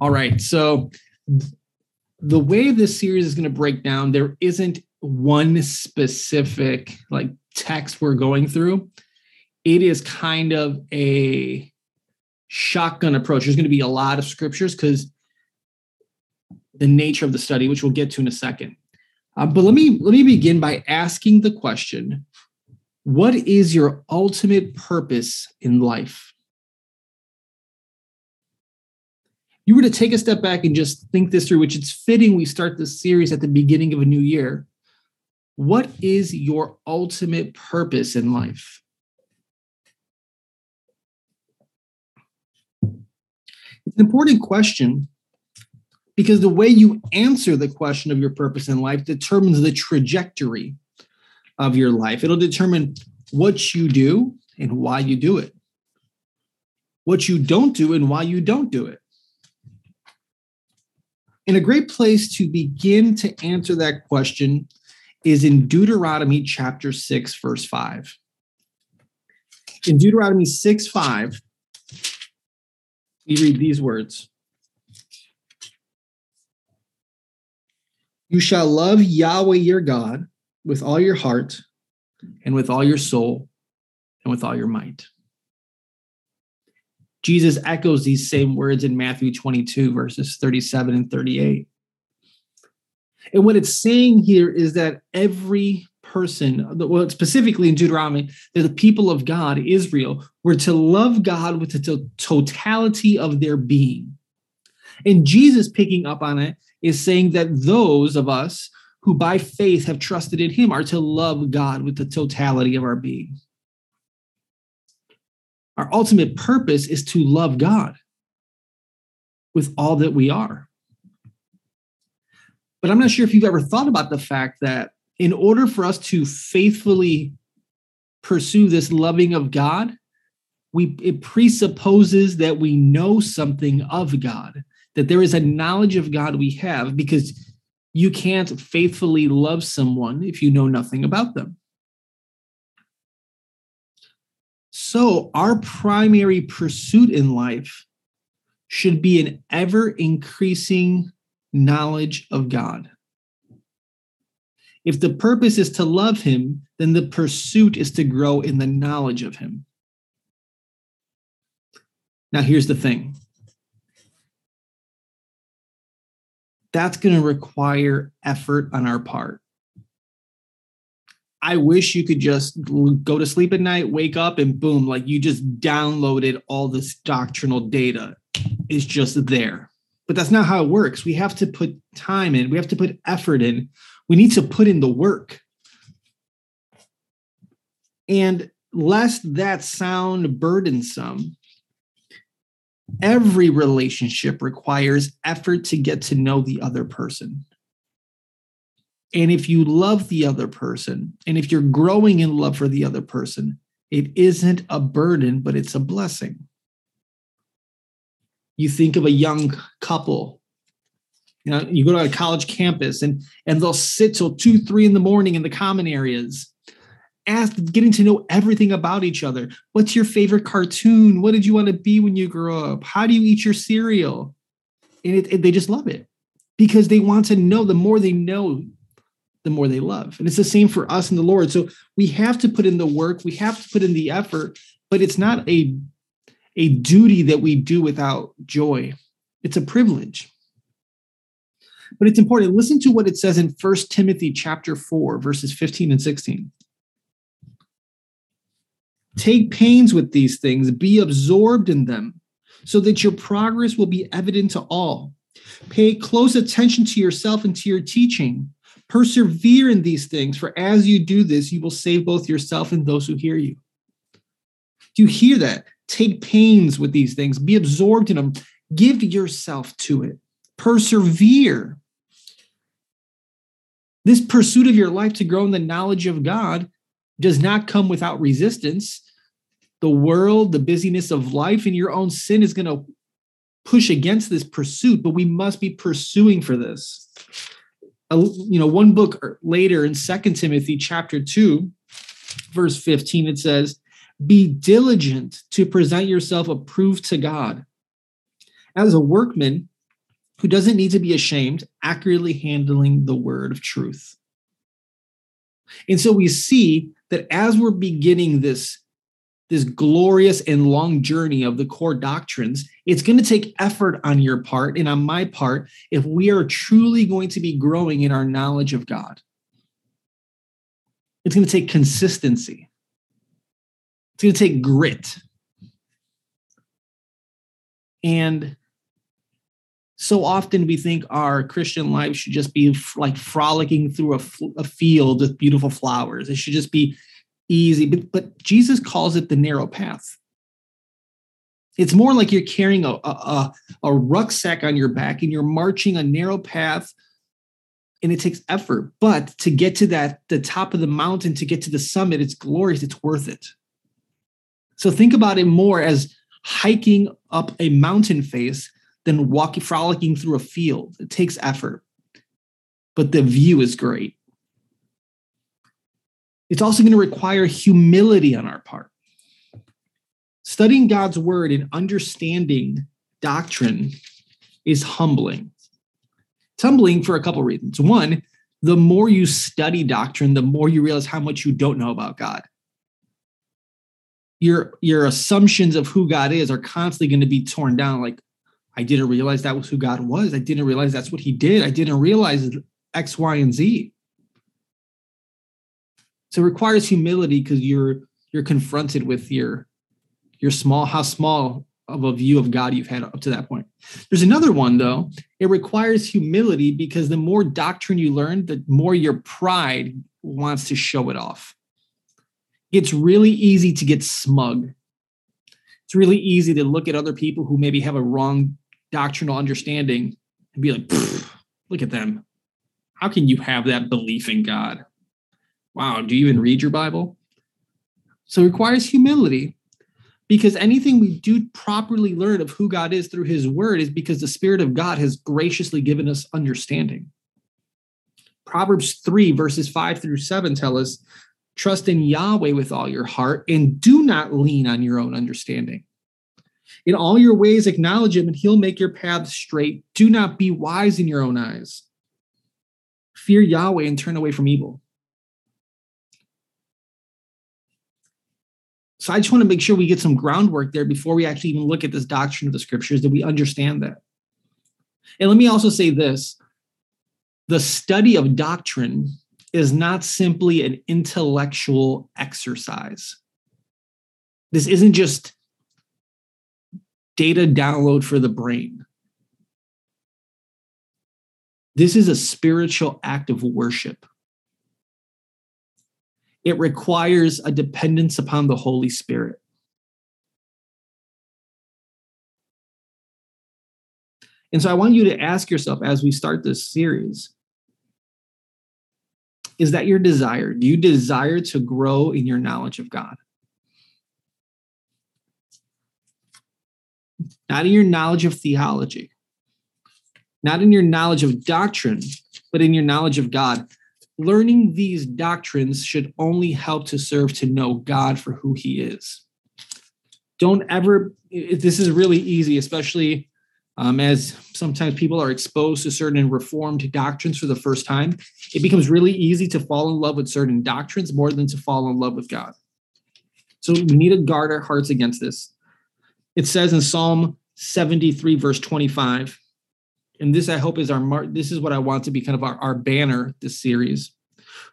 All right. So the way this series is going to break down, there isn't one specific like text we're going through. It is kind of a shotgun approach. There's going to be a lot of scriptures because the nature of the study, which we'll get to in a second. Uh, but let me let me begin by asking the question: What is your ultimate purpose in life? You were to take a step back and just think this through, which it's fitting we start this series at the beginning of a new year. What is your ultimate purpose in life? It's an important question because the way you answer the question of your purpose in life determines the trajectory of your life. It'll determine what you do and why you do it, what you don't do and why you don't do it. And a great place to begin to answer that question is in Deuteronomy chapter 6, verse 5. In Deuteronomy 6 5, we read these words You shall love Yahweh your God with all your heart and with all your soul and with all your might. Jesus echoes these same words in Matthew 22, verses 37 and 38. And what it's saying here is that every person, well, specifically in Deuteronomy, that the people of God, Israel, were to love God with the totality of their being. And Jesus, picking up on it, is saying that those of us who by faith have trusted in him are to love God with the totality of our being. Our ultimate purpose is to love God with all that we are. But I'm not sure if you've ever thought about the fact that in order for us to faithfully pursue this loving of God, we it presupposes that we know something of God, that there is a knowledge of God we have because you can't faithfully love someone if you know nothing about them. So, our primary pursuit in life should be an ever increasing knowledge of God. If the purpose is to love Him, then the pursuit is to grow in the knowledge of Him. Now, here's the thing that's going to require effort on our part. I wish you could just go to sleep at night, wake up, and boom, like you just downloaded all this doctrinal data. Is just there. But that's not how it works. We have to put time in, we have to put effort in, we need to put in the work. And lest that sound burdensome, every relationship requires effort to get to know the other person. And if you love the other person, and if you're growing in love for the other person, it isn't a burden, but it's a blessing. You think of a young couple. You know you go to a college campus and and they'll sit till two three in the morning in the common areas ask getting to know everything about each other. What's your favorite cartoon? What did you want to be when you grow up? How do you eat your cereal? And it, it, they just love it because they want to know the more they know the more they love and it's the same for us and the lord so we have to put in the work we have to put in the effort but it's not a a duty that we do without joy. It's a privilege. But it's important. Listen to what it says in First Timothy chapter 4, verses 15 and 16. Take pains with these things, be absorbed in them, so that your progress will be evident to all. Pay close attention to yourself and to your teaching. Persevere in these things, for as you do this, you will save both yourself and those who hear you. Do you hear that? Take pains with these things, be absorbed in them, give yourself to it, persevere. This pursuit of your life to grow in the knowledge of God does not come without resistance. The world, the busyness of life, and your own sin is going to push against this pursuit, but we must be pursuing for this. You know, one book er, later in Second Timothy chapter 2, verse 15, it says, be diligent to present yourself approved to God as a workman who doesn't need to be ashamed, accurately handling the word of truth. And so we see that as we're beginning this, this glorious and long journey of the core doctrines, it's going to take effort on your part and on my part if we are truly going to be growing in our knowledge of God. It's going to take consistency. It's going to take grit. And so often we think our Christian life should just be like frolicking through a, a field with beautiful flowers. It should just be easy. But, but Jesus calls it the narrow path. It's more like you're carrying a, a, a rucksack on your back and you're marching a narrow path and it takes effort. But to get to that, the top of the mountain, to get to the summit, it's glorious, it's worth it. So think about it more as hiking up a mountain face than walking, frolicking through a field. It takes effort, but the view is great. It's also going to require humility on our part. Studying God's word and understanding doctrine is humbling. It's humbling for a couple of reasons. One, the more you study doctrine, the more you realize how much you don't know about God. Your, your assumptions of who God is are constantly going to be torn down. Like, I didn't realize that was who God was. I didn't realize that's what he did. I didn't realize X, Y, and Z. So it requires humility because you're you're confronted with your your small how small of a view of God you've had up to that point. There's another one though. It requires humility because the more doctrine you learn, the more your pride wants to show it off. It's really easy to get smug. It's really easy to look at other people who maybe have a wrong doctrinal understanding and be like, look at them. How can you have that belief in God? Wow, do you even read your Bible? So it requires humility because anything we do properly learn of who God is through his word is because the Spirit of God has graciously given us understanding. Proverbs 3, verses 5 through 7 tell us trust in Yahweh with all your heart and do not lean on your own understanding. In all your ways, acknowledge him, and he'll make your paths straight. Do not be wise in your own eyes. Fear Yahweh and turn away from evil. So I just want to make sure we get some groundwork there before we actually even look at this doctrine of the scriptures, that we understand that. And let me also say this the study of doctrine is not simply an intellectual exercise. This isn't just data download for the brain. This is a spiritual act of worship. It requires a dependence upon the Holy Spirit. And so I want you to ask yourself as we start this series is that your desire? Do you desire to grow in your knowledge of God? not in your knowledge of theology, not in your knowledge of doctrine, but in your knowledge of God. Learning these doctrines should only help to serve to know God for who he is. Don't ever, this is really easy, especially um, as sometimes people are exposed to certain reformed doctrines for the first time. It becomes really easy to fall in love with certain doctrines more than to fall in love with God. So we need to guard our hearts against this. It says in Psalm 73, verse 25, and this I hope is our mar- this is what I want to be kind of our, our banner this series.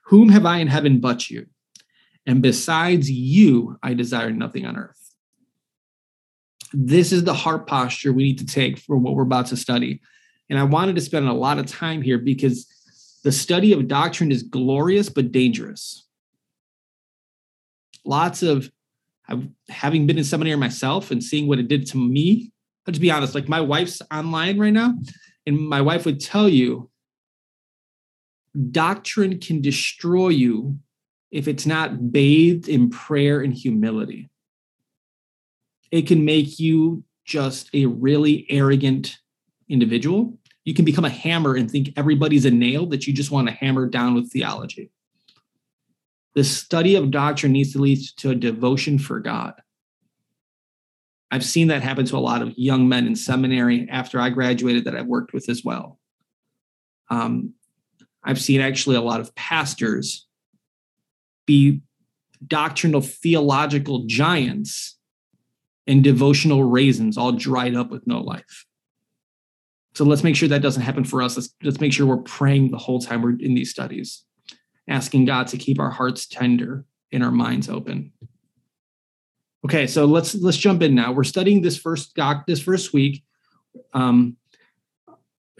Whom have I in heaven but you? And besides you, I desire nothing on earth. This is the heart posture we need to take for what we're about to study. And I wanted to spend a lot of time here because the study of doctrine is glorious but dangerous. Lots of having been in seminary myself and seeing what it did to me, but to be honest, like my wife's online right now, and my wife would tell you doctrine can destroy you if it's not bathed in prayer and humility. It can make you just a really arrogant individual. You can become a hammer and think everybody's a nail that you just want to hammer down with theology. The study of doctrine needs to lead to a devotion for God. I've seen that happen to a lot of young men in seminary after I graduated that I've worked with as well. Um, I've seen actually a lot of pastors be doctrinal theological giants and devotional raisins all dried up with no life. So let's make sure that doesn't happen for us. Let's, let's make sure we're praying the whole time we're in these studies, asking God to keep our hearts tender and our minds open. Okay, so let's let's jump in now. We're studying this first doc this first week. Um,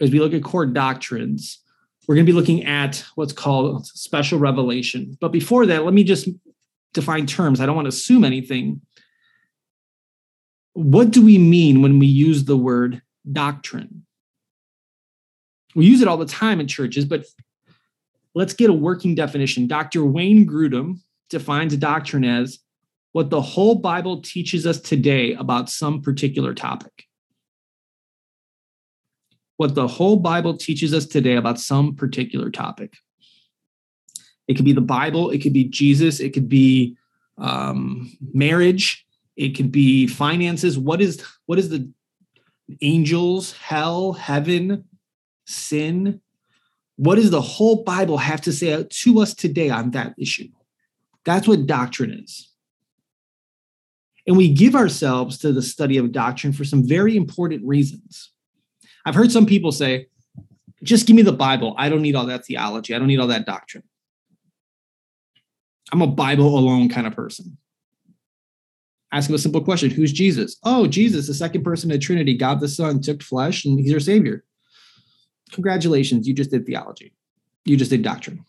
as we look at core doctrines, we're going to be looking at what's called special revelation. But before that, let me just define terms. I don't want to assume anything. What do we mean when we use the word doctrine? We use it all the time in churches, but let's get a working definition. Dr. Wayne Grudem defines a doctrine as what the whole Bible teaches us today about some particular topic. What the whole Bible teaches us today about some particular topic. It could be the Bible, it could be Jesus, it could be um, marriage, it could be finances. What is what is the angels, hell, heaven, sin? What does the whole Bible have to say to us today on that issue? That's what doctrine is. And we give ourselves to the study of doctrine for some very important reasons. I've heard some people say, just give me the Bible. I don't need all that theology. I don't need all that doctrine. I'm a Bible alone kind of person. Ask him a simple question Who's Jesus? Oh, Jesus, the second person of the Trinity, God the Son, took flesh and he's your Savior. Congratulations, you just did theology, you just did doctrine.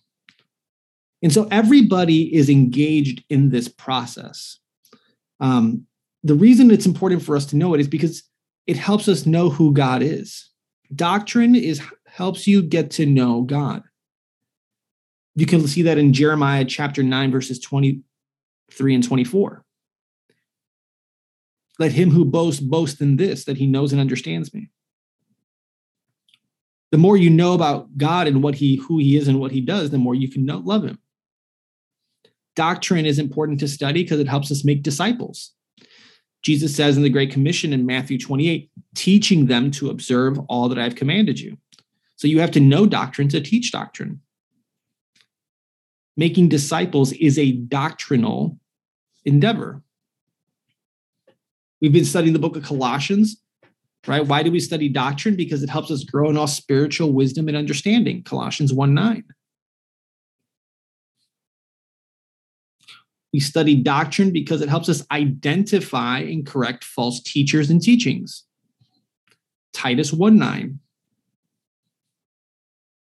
And so everybody is engaged in this process. Um, the reason it's important for us to know it is because it helps us know who God is. Doctrine is helps you get to know God. You can see that in Jeremiah chapter 9, verses 23 and 24. Let him who boasts boast in this, that he knows and understands me. The more you know about God and what he who he is and what he does, the more you can love him. Doctrine is important to study because it helps us make disciples. Jesus says in the Great Commission in Matthew 28, teaching them to observe all that I've commanded you. So you have to know doctrine to teach doctrine. Making disciples is a doctrinal endeavor. We've been studying the book of Colossians, right? Why do we study doctrine? Because it helps us grow in all spiritual wisdom and understanding. Colossians 1 9. We study doctrine because it helps us identify and correct false teachers and teachings. Titus 1 9.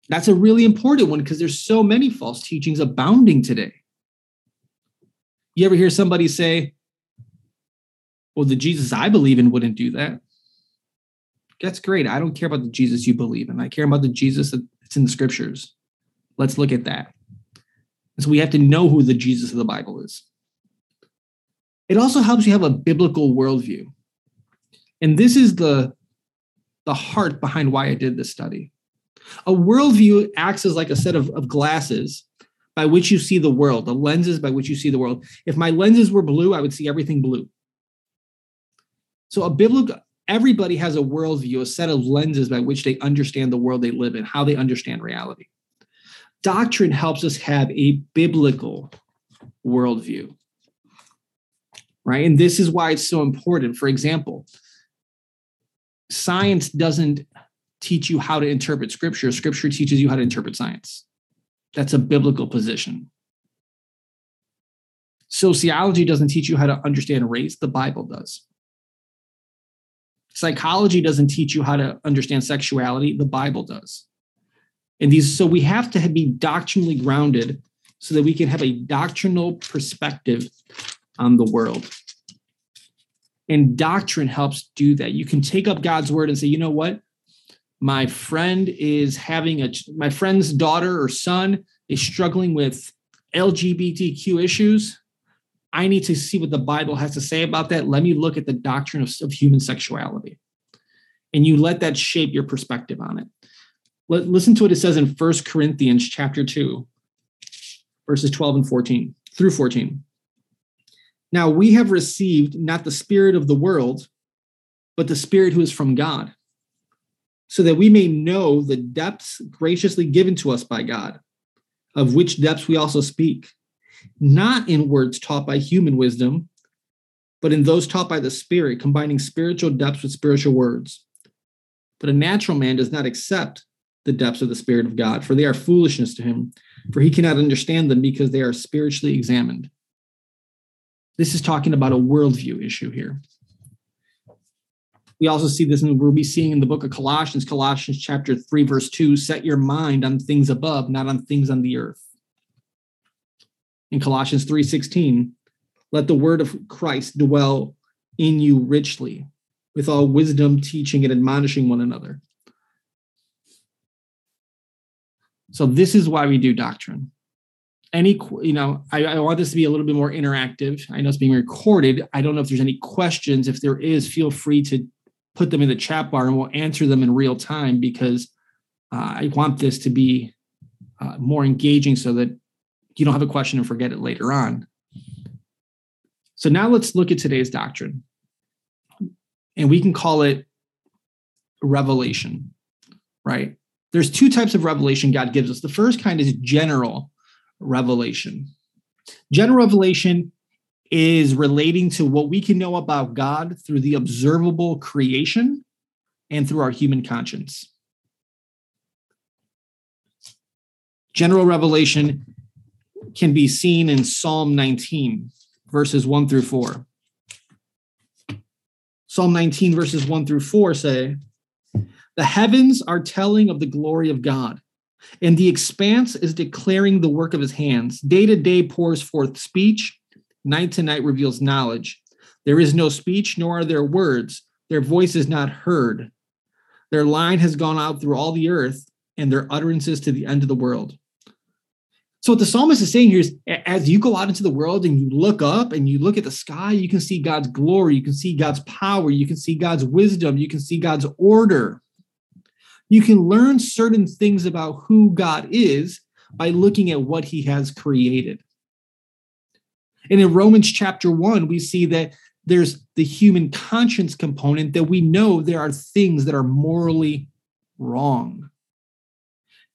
That's a really important one because there's so many false teachings abounding today. You ever hear somebody say, well, the Jesus I believe in wouldn't do that? That's great. I don't care about the Jesus you believe in. I care about the Jesus that's in the scriptures. Let's look at that. And so we have to know who the Jesus of the Bible is. It also helps you have a biblical worldview. And this is the, the heart behind why I did this study. A worldview acts as like a set of, of glasses by which you see the world, the lenses by which you see the world. If my lenses were blue, I would see everything blue. So a biblical, everybody has a worldview, a set of lenses by which they understand the world they live in, how they understand reality. Doctrine helps us have a biblical worldview, right? And this is why it's so important. For example, science doesn't teach you how to interpret scripture, scripture teaches you how to interpret science. That's a biblical position. Sociology doesn't teach you how to understand race, the Bible does. Psychology doesn't teach you how to understand sexuality, the Bible does. And these, so we have to be doctrinally grounded so that we can have a doctrinal perspective on the world. And doctrine helps do that. You can take up God's word and say, you know what? my friend is having a my friend's daughter or son is struggling with lgbtq issues i need to see what the bible has to say about that let me look at the doctrine of, of human sexuality and you let that shape your perspective on it listen to what it says in First corinthians chapter 2 verses 12 and 14 through 14 Now we have received not the spirit of the world, but the spirit who is from God, so that we may know the depths graciously given to us by God, of which depths we also speak, not in words taught by human wisdom, but in those taught by the Spirit, combining spiritual depths with spiritual words. But a natural man does not accept the depths of the Spirit of God, for they are foolishness to him, for he cannot understand them because they are spiritually examined. This is talking about a worldview issue here. We also see this, and we'll be seeing in the book of Colossians, Colossians chapter 3, verse 2 set your mind on things above, not on things on the earth. In Colossians 3 16, let the word of Christ dwell in you richly, with all wisdom, teaching and admonishing one another. So, this is why we do doctrine. Any, you know, I, I, want this to be a little bit more interactive. I know it's being recorded. I don't know if there's any questions. If there is, feel free to put them in the chat bar and we'll answer them in real time because uh, I want this to be uh, more engaging so that you don't have a question and forget it later on. So now let's look at today's doctrine. And we can call it revelation, right? There's two types of revelation God gives us. The first kind is general revelation. General revelation is relating to what we can know about God through the observable creation and through our human conscience. General revelation can be seen in Psalm 19 verses 1 through 4. Psalm 19, verses 1 through 4 say, The heavens are telling of the glory of God, and the expanse is declaring the work of his hands. Day to day pours forth speech, night to night reveals knowledge. There is no speech, nor are there words. Their voice is not heard. Their line has gone out through all the earth, and their utterances to the end of the world. So what the psalmist is saying here is as you go out into the world and you look up and you look at the sky, you can see God's glory, you can see God's power, you can see God's wisdom, you can see God's order. You can learn certain things about who God is by looking at what he has created. And in Romans chapter 1, we see that there's the human conscience component that we know there are things that are morally wrong.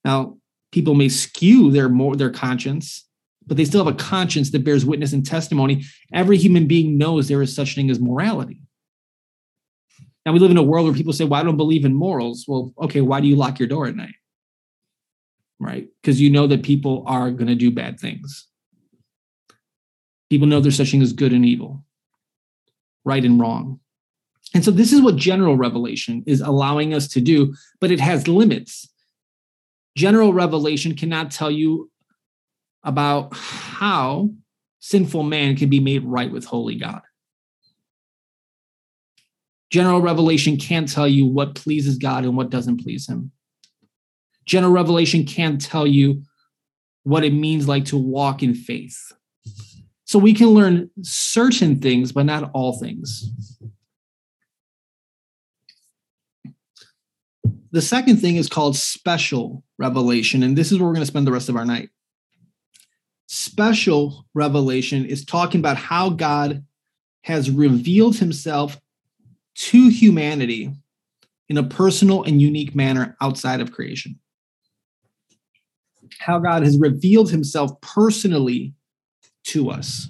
Now, people may skew their more their conscience but they still have a conscience that bears witness and testimony every human being knows there is such thing as morality now we live in a world where people say well i don't believe in morals. Well okay why do you lock your door at night? Right? Because you know that people are going to do bad things. People know there's such thing as good and evil. Right and wrong. And so this is what general revelation is allowing us to do but it has limits. General revelation cannot tell you about how sinful man can be made right with holy God. General revelation can't tell you what pleases God and what doesn't please him. General revelation can't tell you what it means like to walk in faith. So we can learn certain things, but not all things. The second thing is called special revelation, and this is where we're going to spend the rest of our night. Special revelation is talking about how God has revealed himself to humanity in a personal and unique manner outside of creation. How God has revealed himself personally to us.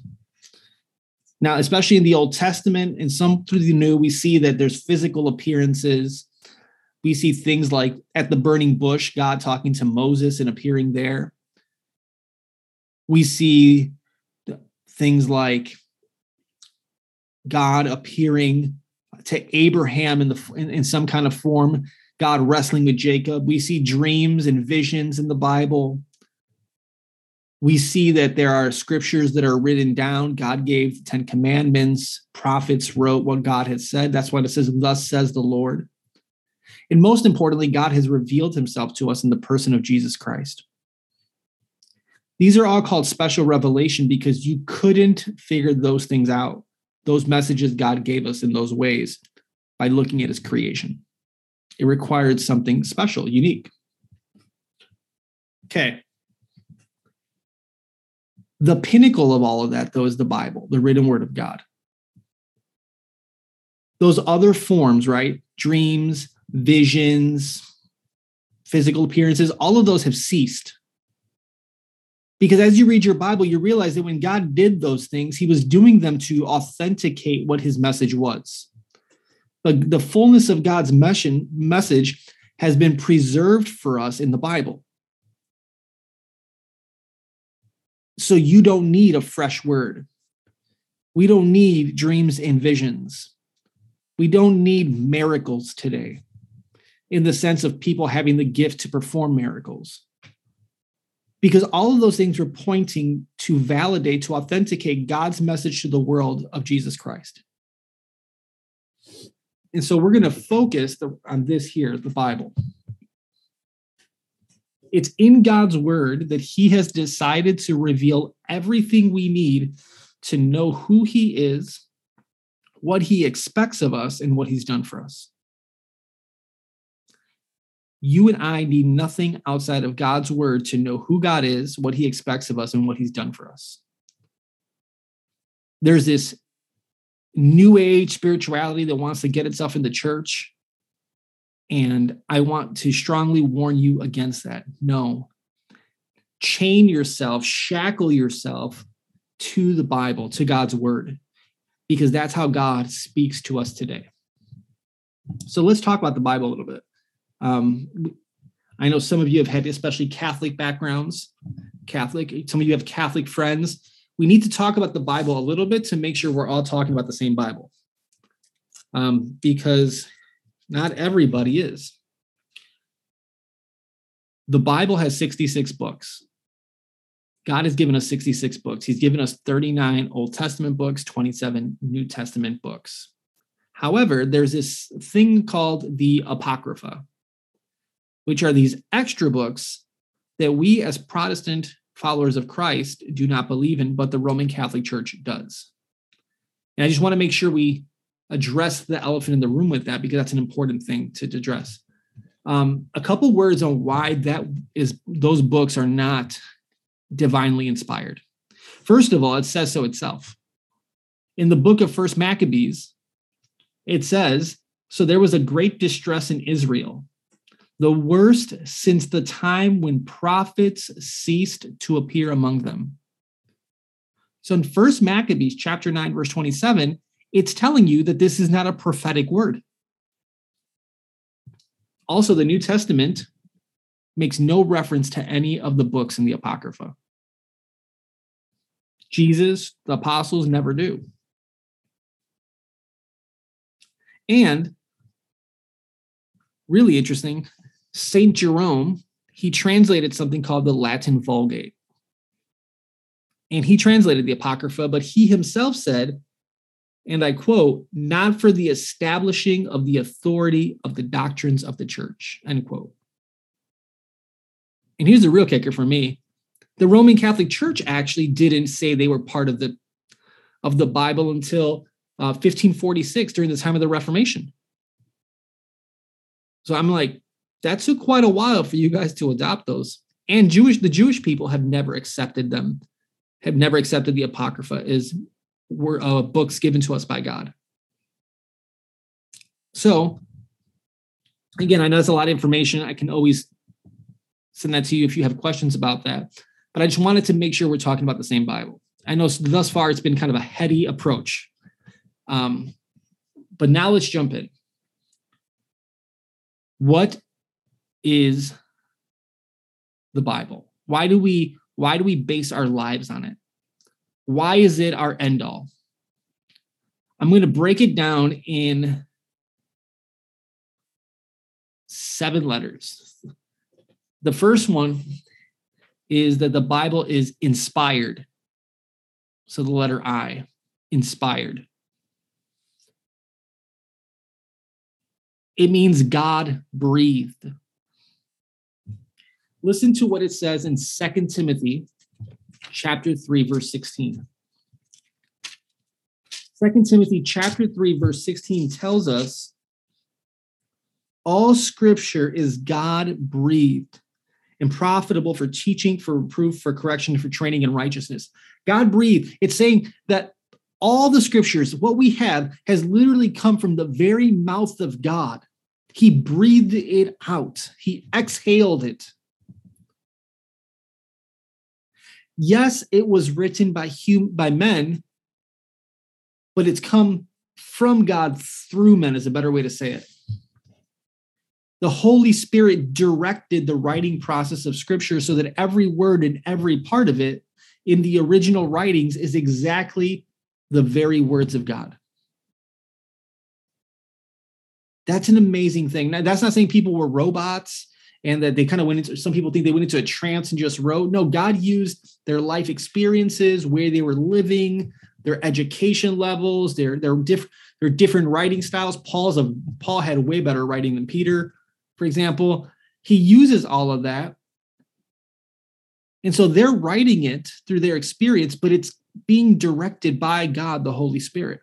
Now, especially in the Old Testament and some through the New, we see that there's physical appearances we see things like at the burning bush, God talking to Moses and appearing there. We see things like God appearing to Abraham in the in, in some kind of form, God wrestling with Jacob. We see dreams and visions in the Bible. We see that there are scriptures that are written down. God gave the Ten Commandments. Prophets wrote what God had said. That's why it says, Thus says the Lord. And most importantly, God has revealed himself to us in the person of Jesus Christ. These are all called special revelation because you couldn't figure those things out, those messages God gave us in those ways by looking at his creation. It required something special, unique. Okay. The pinnacle of all of that, though, is the Bible, the written word of God. Those other forms, right? Dreams, visions, physical appearances, all of those have ceased. Because as you read your Bible, you realize that when God did those things, he was doing them to authenticate what his message was. But the fullness of God's message has been preserved for us in the Bible. So you don't need a fresh word. We don't need dreams and visions. We don't need miracles today in the sense of people having the gift to perform miracles. Because all of those things are pointing to validate, to authenticate God's message to the world of Jesus Christ. And so we're going to focus the, on this here, the Bible. It's in God's word that he has decided to reveal everything we need to know who he is, what he expects of us, and what he's done for us. You and I need nothing outside of God's word to know who God is, what he expects of us, and what he's done for us. There's this new age spirituality that wants to get itself in the church. And I want to strongly warn you against that. No. Chain yourself, shackle yourself to the Bible, to God's word, because that's how God speaks to us today. So let's talk about the Bible a little bit. Um, I know some of you have had, especially Catholic backgrounds, Catholic, some of you have Catholic friends we need to talk about the Bible a little bit to make sure we're all talking about the same Bible. Um, because not everybody is. The Bible has 66 books. God has given us 66 books. He's given us 39 Old Testament books, 27 New Testament books. However, there's this thing called the Apocrypha, which are these extra books that we as Protestant followers of Christ do not believe in, but the Roman Catholic Church does. And I just want to make sure we address the elephant in the room with that because that's an important thing to, address. Um, a couple words on why that is those books are not divinely inspired. First of all, it says so itself. In the book of First Maccabees, it says, "So there was a great distress in Israel, the worst since the time when prophets ceased to appear among them. So in First Maccabees chapter 9 verse 27, it's telling you that this is not a prophetic word. Also the New Testament makes no reference to any of the books in the apocrypha. Jesus, the apostles never do. And really interesting, St. Jerome, he translated something called the Latin Vulgate. And he translated the Apocrypha, but he himself said, and I quote, not for the establishing of the authority of the doctrines of the church, end quote. And here's the real kicker for me. The Roman Catholic Church actually didn't say they were part of the of the Bible until uh, 1546 during the time of the Reformation. So I'm like, that took quite a while for you guys to adopt those. And Jewish, the Jewish people have never accepted them, have never accepted the Apocrypha as were uh, books given to us by God. So, again, I know that's a lot of information. I can always send that to you if you have questions about that. But I just wanted to make sure we're talking about the same Bible. I know thus far it's been kind of a heady approach. Um, but now let's jump in. What is the Bible? Why do we why do we base our lives on it? Why is it our end all? I'm going to break it down in seven letters. The first one is that the Bible is inspired. So the letter I, inspired. It means God breathed. Listen to what it says in Second Timothy chapter 3 verse 16. 2 Timothy chapter 3 verse 16 tells us all scripture is God breathed and profitable for teaching, for proof, for correction, for training in righteousness. God breathed. It's saying that all the scriptures, what we have, has literally come from the very mouth of God. He breathed it out, He exhaled it. Yes, it was written by hum- by men, but it's come from God through men, is a better way to say it. The Holy Spirit directed the writing process of Scripture so that every word and every part of it in the original writings is exactly the very words of God. That's an amazing thing. Now, that's not saying people were robots and that they kind of went into some people think they went into a trance and just wrote. No, God used their life experiences, where they were living, their education levels, their their different their different writing styles. Paul's a Paul had way better writing than Peter, for example. He uses all of that. And so they're writing it through their experience, but it's being directed by God, the Holy Spirit.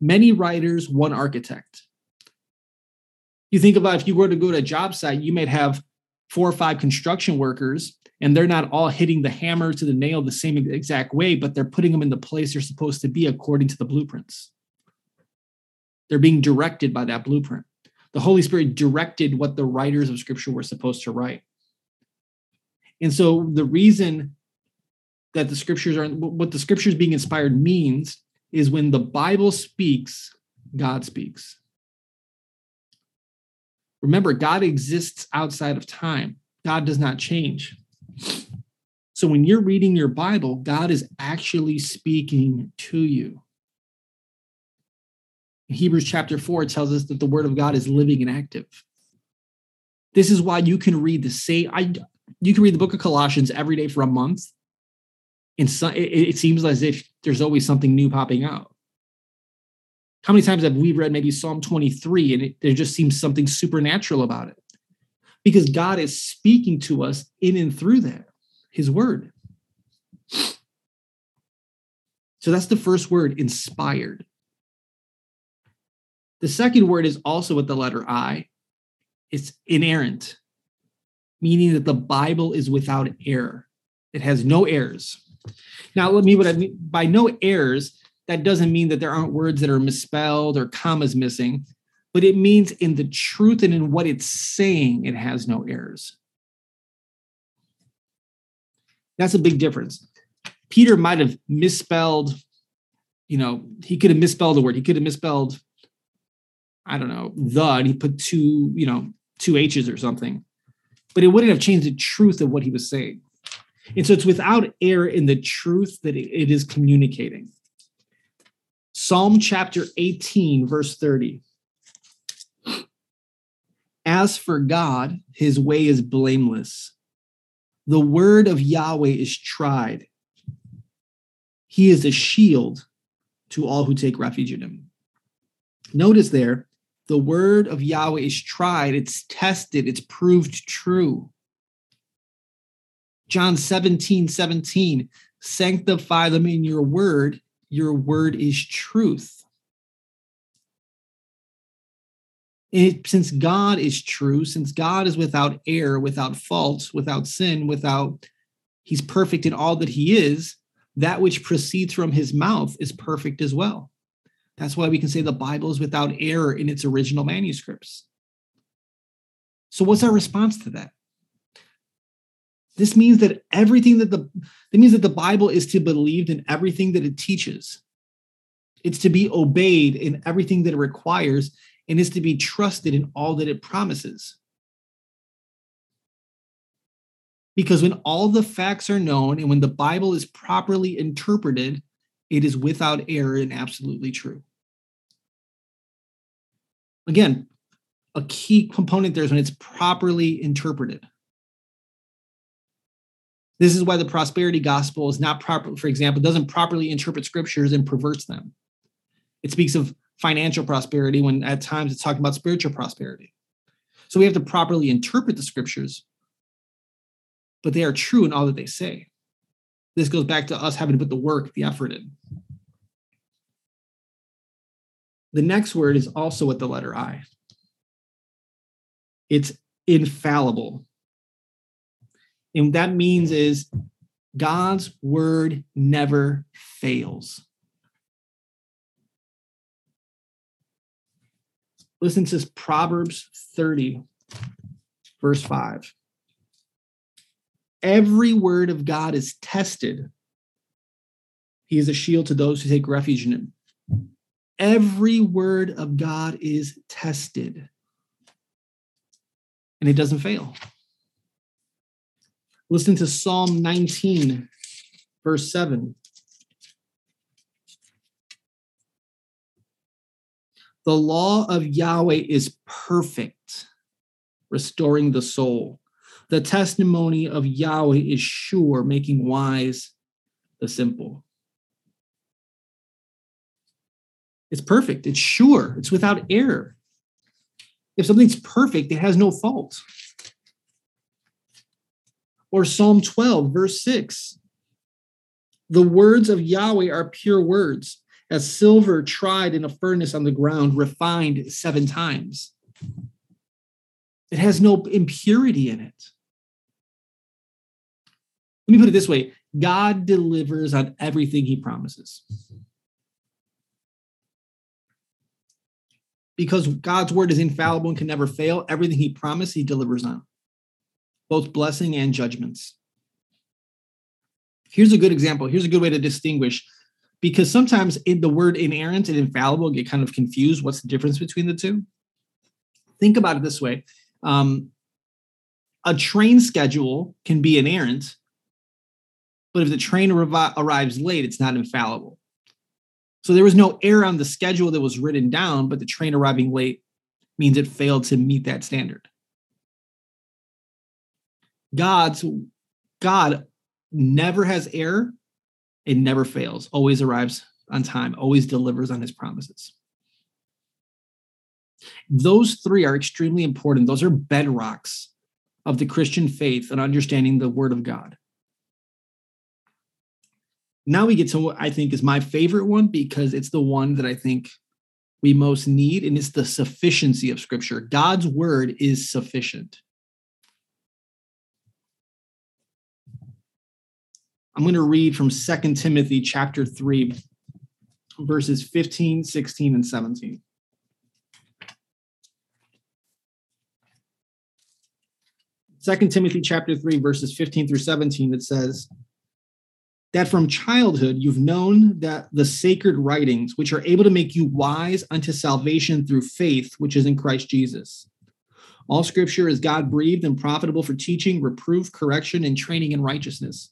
Many writers, one architect. You think about if you were to go to a job site, you might have four or five construction workers, and they're not all hitting the hammer to the nail the same exact way, but they're putting them in the place they're supposed to be according to the blueprints. They're being directed by that blueprint. The Holy Spirit directed what the writers of Scripture were supposed to write. And so the reason that the scriptures are what the scriptures being inspired means is when the Bible speaks, God speaks. Remember, God exists outside of time. God does not change. So when you're reading your Bible, God is actually speaking to you. Hebrews chapter 4, tells us that the word of God is living and active. This is why you can read the same I you can read the book of Colossians every day for a month and so, it, it seems as if there's always something new popping out. How many times have we read maybe Psalm 23 and it, there just seems something supernatural about it? Because God is speaking to us in and through that, his word. So that's the first word, inspired. The second word is also with the letter I. It's inerrant, meaning that the Bible is without error. It has no errors. Now, let me what I mean by no errors, that doesn't mean that there aren't words that are misspelled or commas missing, but it means in the truth and in what it's saying, it has no errors. That's a big difference. Peter might have misspelled, you know, he could have misspelled a word. He could have misspelled, I don't know, the, and he put two, you know, two H's or something. But it wouldn't have changed the truth of what he was saying. And so it's without error in the truth that it is communicating. Psalm chapter 18, verse 30. As for God, his way is blameless. The word of Yahweh is tried. He is a shield to all who take refuge in him. Notice there, the word of Yahweh is tried, it's tested, it's proved true. John 17, 17, sanctify them in your word. Your word is truth. It, since God is true, since God is without error, without fault, without sin, without, he's perfect in all that he is, that which proceeds from his mouth is perfect as well. That's why we can say the Bible is without error in its original manuscripts. So, what's our response to that? This means that everything that the it means that the Bible is to be believed in everything that it teaches. It's to be obeyed in everything that it requires and is to be trusted in all that it promises. Because when all the facts are known and when the Bible is properly interpreted, it is without error and absolutely true. Again, a key component there is when it's properly interpreted. This is why the prosperity gospel is not proper, for example, doesn't properly interpret scriptures and perverts them. It speaks of financial prosperity when at times it's talking about spiritual prosperity. So we have to properly interpret the scriptures, but they are true in all that they say. This goes back to us having to put the work, the effort in. The next word is also with the letter I. It's infallible. And that means is God's word never fails. Listen to this Proverbs 30, verse 5. Every word of God is tested. He is a shield to those who take refuge in him. Every word of God is tested, and it doesn't fail. Listen to Psalm 19, verse 7. The law of Yahweh is perfect, restoring the soul. The testimony of Yahweh is sure, making wise the simple. It's perfect, it's sure, it's without error. If something's perfect, it has no fault. Or Psalm 12, verse 6 The words of Yahweh are pure words, as silver tried in a furnace on the ground, refined seven times. It has no impurity in it. Let me put it this way God delivers on everything he promises. Because God's word is infallible and can never fail, everything he promised, he delivers on both blessing and judgments. Here's a good example. Here's a good way to distinguish because sometimes in the word inerrant and infallible get kind of confused. What's the difference between the two? Think about it this way um, a train schedule can be inerrant, but if the train arrives late, it's not infallible. So there was no error on the schedule that was written down, but the train arriving late means it failed to meet that standard. God's God never has error. It never fails, always arrives on time, always delivers on his promises. Those three are extremely important. Those are bedrocks of the Christian faith and understanding the word of God. Now we get to what I think is my favorite one because it's the one that I think we most need, and it's the sufficiency of scripture. God's word is sufficient. I'm going to read from Second Timothy chapter 3, verses 15, 16, and 17. Second Timothy chapter 3, verses 15 through 17, it says, that from childhood you've known that the sacred writings, which are able to make you wise unto salvation through faith, which is in Christ Jesus. All scripture is God breathed and profitable for teaching, reproof, correction, and training in righteousness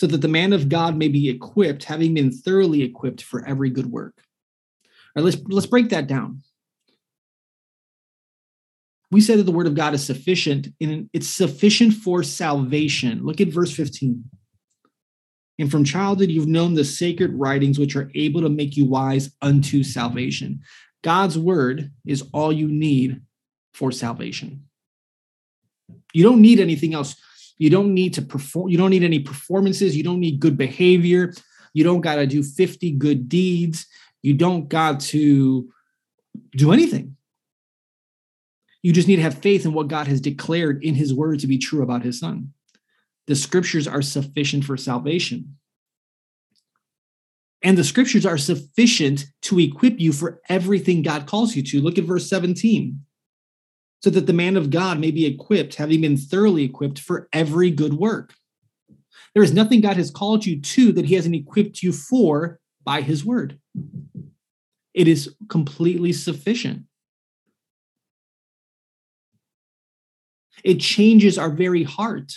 so that the man of God may be equipped, having been thoroughly equipped for every good work. All right, let's let's break that down. We said that the word of God is sufficient, and it's sufficient for salvation. Look at verse 15. And from childhood, you've known the sacred writings which are able to make you wise unto salvation. God's word is all you need for salvation. You don't need anything else. You don't need to perform, you don't need any performances, you don't need good behavior, you don't got to do 50 good deeds, you don't got to do anything. You just need to have faith in what God has declared in his word to be true about his son. The scriptures are sufficient for salvation. And the scriptures are sufficient to equip you for everything God calls you to. Look at verse 17 so that the man of God may be equipped, having been thoroughly equipped for every good work. There is nothing God has called you to that he hasn't equipped you for by his word. It is completely sufficient. It changes our very heart.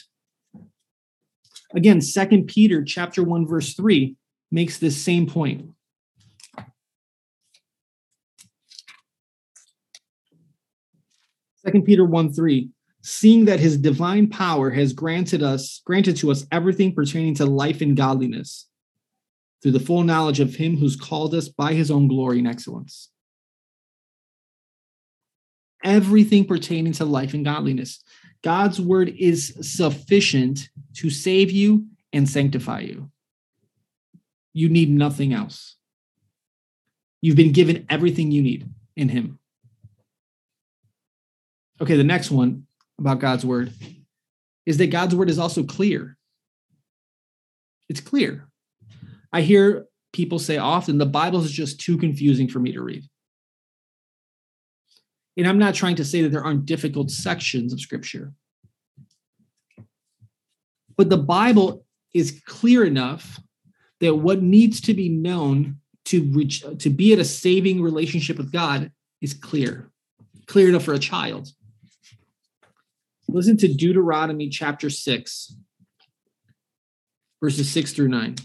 Again, Second Peter chapter 1 verse 3 makes this same point. Second Peter 1 3, seeing that his divine power has granted us, granted to us everything pertaining to life and godliness, through the full knowledge of him who's called us by his own glory and excellence. Everything pertaining to life and godliness. God's word is sufficient to save you and sanctify you. You need nothing else. You've been given everything you need in him. Okay, the next one about God's word is that God's word is also clear. It's clear. I hear people say often the Bible is just too confusing for me to read. And I'm not trying to say that there aren't difficult sections of scripture. But the Bible is clear enough that what needs to be known to reach to be at a saving relationship with God is clear. Clear enough for a child. Listen to Deuteronomy chapter 6, verses 6 through 9.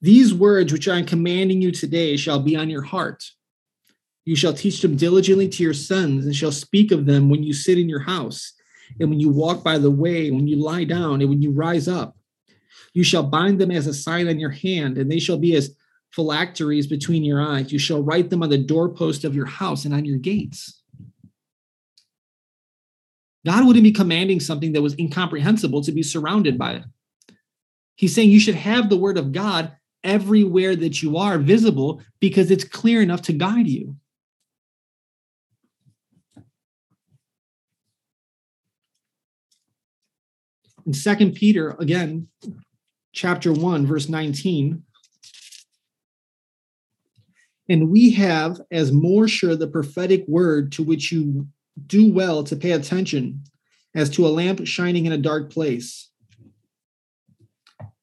These words which I am commanding you today shall be on your heart. You shall teach them diligently to your sons, and shall speak of them when you sit in your house, and when you walk by the way, when you lie down, and when you rise up. You shall bind them as a sign on your hand, and they shall be as phylacteries between your eyes. You shall write them on the doorpost of your house and on your gates. God wouldn't be commanding something that was incomprehensible to be surrounded by it. He's saying you should have the word of God everywhere that you are visible because it's clear enough to guide you. In Second Peter, again, chapter 1, verse 19. And we have as more sure the prophetic word to which you do well to pay attention as to a lamp shining in a dark place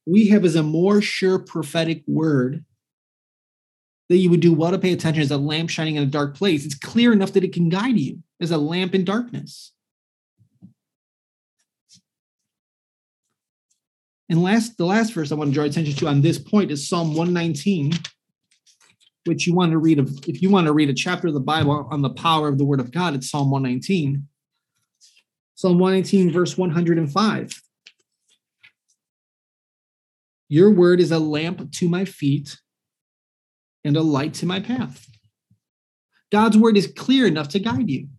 we have as a more sure prophetic word that you would do well to pay attention as a lamp shining in a dark place. It's clear enough that it can guide you as a lamp in darkness. And last, the last verse I want to draw attention to on this point is Psalm 119, which you want to read. If you want to read a chapter of the Bible on the power of the Word of God, it's Psalm 119. Psalm 119, verse 105. Your word is a lamp to my feet and a light to my path. God's word is clear enough to guide you.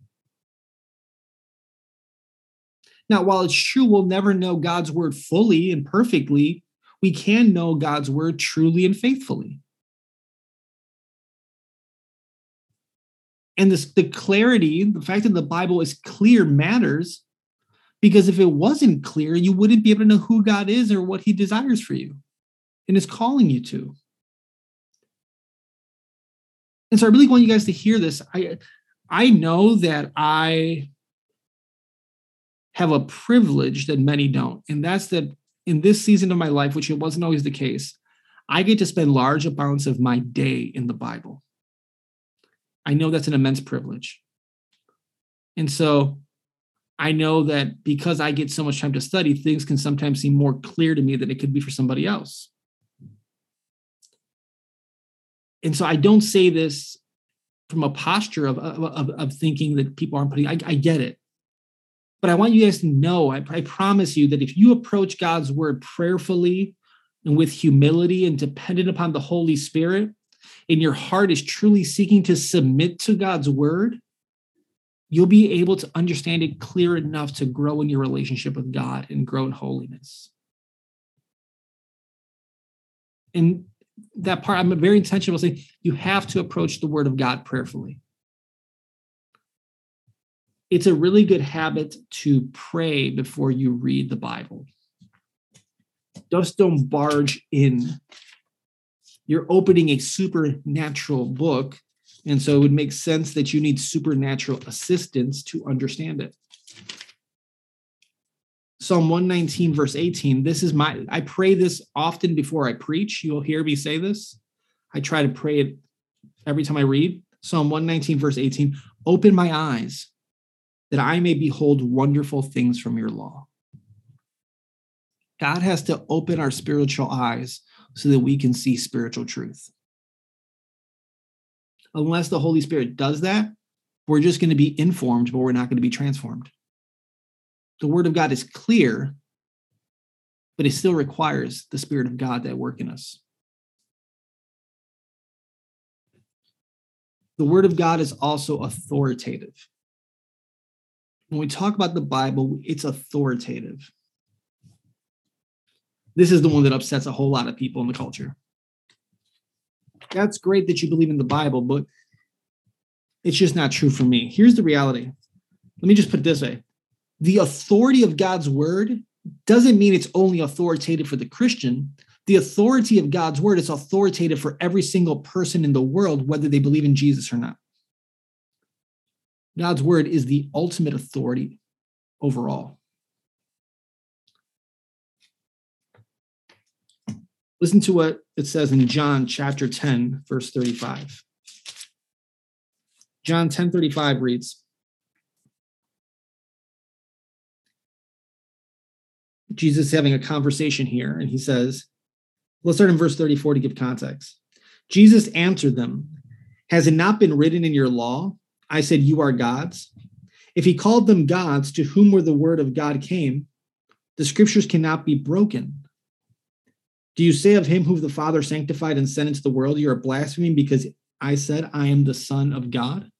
Now, while it's true we'll never know God's word fully and perfectly, we can know God's word truly and faithfully. And this, the clarity, the fact that the Bible is clear matters because if it wasn't clear, you wouldn't be able to know who God is or what he desires for you and is calling you to. And so I really want you guys to hear this. I I know that I have a privilege that many don't, and that's that in this season of my life, which it wasn't always the case, I get to spend large amounts of my day in the Bible. I know that's an immense privilege. And so I know that because I get so much time to study, things can sometimes seem more clear to me than it could be for somebody else. And so I don't say this from a posture of, of, of thinking that people aren't putting, I, I get it. But I want you guys to know, I, I promise you that if you approach God's word prayerfully and with humility and dependent upon the Holy Spirit, and your heart is truly seeking to submit to God's word, you'll be able to understand it clear enough to grow in your relationship with God and grow in holiness. And that part, I'm very intentional saying you have to approach the word of God prayerfully. It's a really good habit to pray before you read the Bible. Just don't barge in. You're opening a supernatural book and so it would make sense that you need supernatural assistance to understand it. Psalm 119, verse 18. This is my, I pray this often before I preach. You'll hear me say this. I try to pray it every time I read. Psalm 119, verse 18. Open my eyes that I may behold wonderful things from your law. God has to open our spiritual eyes so that we can see spiritual truth unless the Holy Spirit does that, we're just going to be informed, but we're not going to be transformed. The Word of God is clear, but it still requires the Spirit of God that work in us. The Word of God is also authoritative. When we talk about the Bible, it's authoritative. This is the one that upsets a whole lot of people in the culture that's great that you believe in the Bible, but It's just not true for me. Here's the reality. Let me just put it this way the authority of God's word doesn't mean it's only authoritative for the Christian. The authority of God's word is authoritative for every single person in the world, whether they believe in Jesus or not. God's word is the ultimate authority overall. Listen to what it says in John chapter 10, verse 35. John 10 35 reads, Jesus is having a conversation here, and he says, let's start in verse 34 to give context. Jesus answered them, Has it not been written in your law? I said, You are gods. If he called them gods to whom were the word of God came, the scriptures cannot be broken. Do you say of him who the Father sanctified and sent into the world, you are blaspheming because I said, I am the Son of God?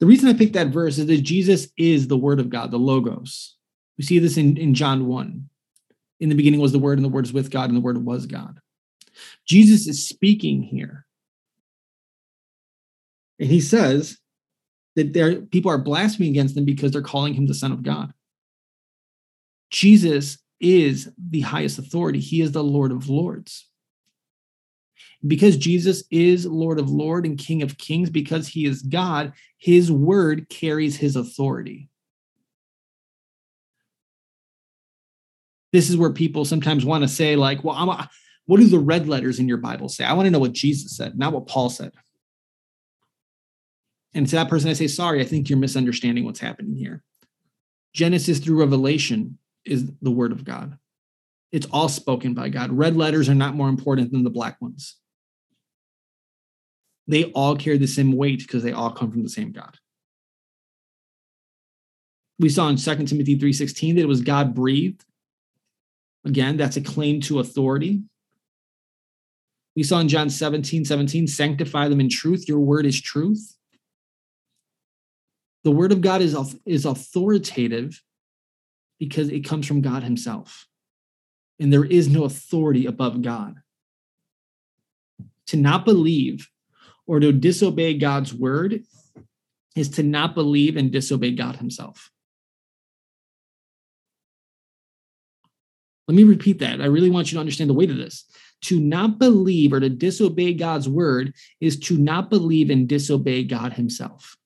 The reason I picked that verse is that Jesus is the Word of God, the Logos. We see this in, in John 1. In the beginning was the Word, and the Word is with God, and the Word was God. Jesus is speaking here. And he says that there people are blaspheming against him because they're calling him the Son of God. Jesus is the highest authority. He is the Lord of Lords. Because Jesus is Lord of Lord and King of Kings, because he is God, his word carries his authority. This is where people sometimes want to say, like, well, I'm a, what do the red letters in your Bible say? I want to know what Jesus said, not what Paul said. And to that person, I say, sorry, I think you're misunderstanding what's happening here. Genesis through Revelation is the word of God. It's all spoken by God. Red letters are not more important than the black ones. They all carry the same weight because they all come from the same God. We saw in 2 Timothy 3:16 that it was God breathed. Again, that's a claim to authority. We saw in John 17, 17, sanctify them in truth. Your word is truth. The word of God is, is authoritative because it comes from God Himself. And there is no authority above God. To not believe or to disobey God's word is to not believe and disobey God Himself. Let me repeat that. I really want you to understand the weight of this. To not believe or to disobey God's word is to not believe and disobey God Himself.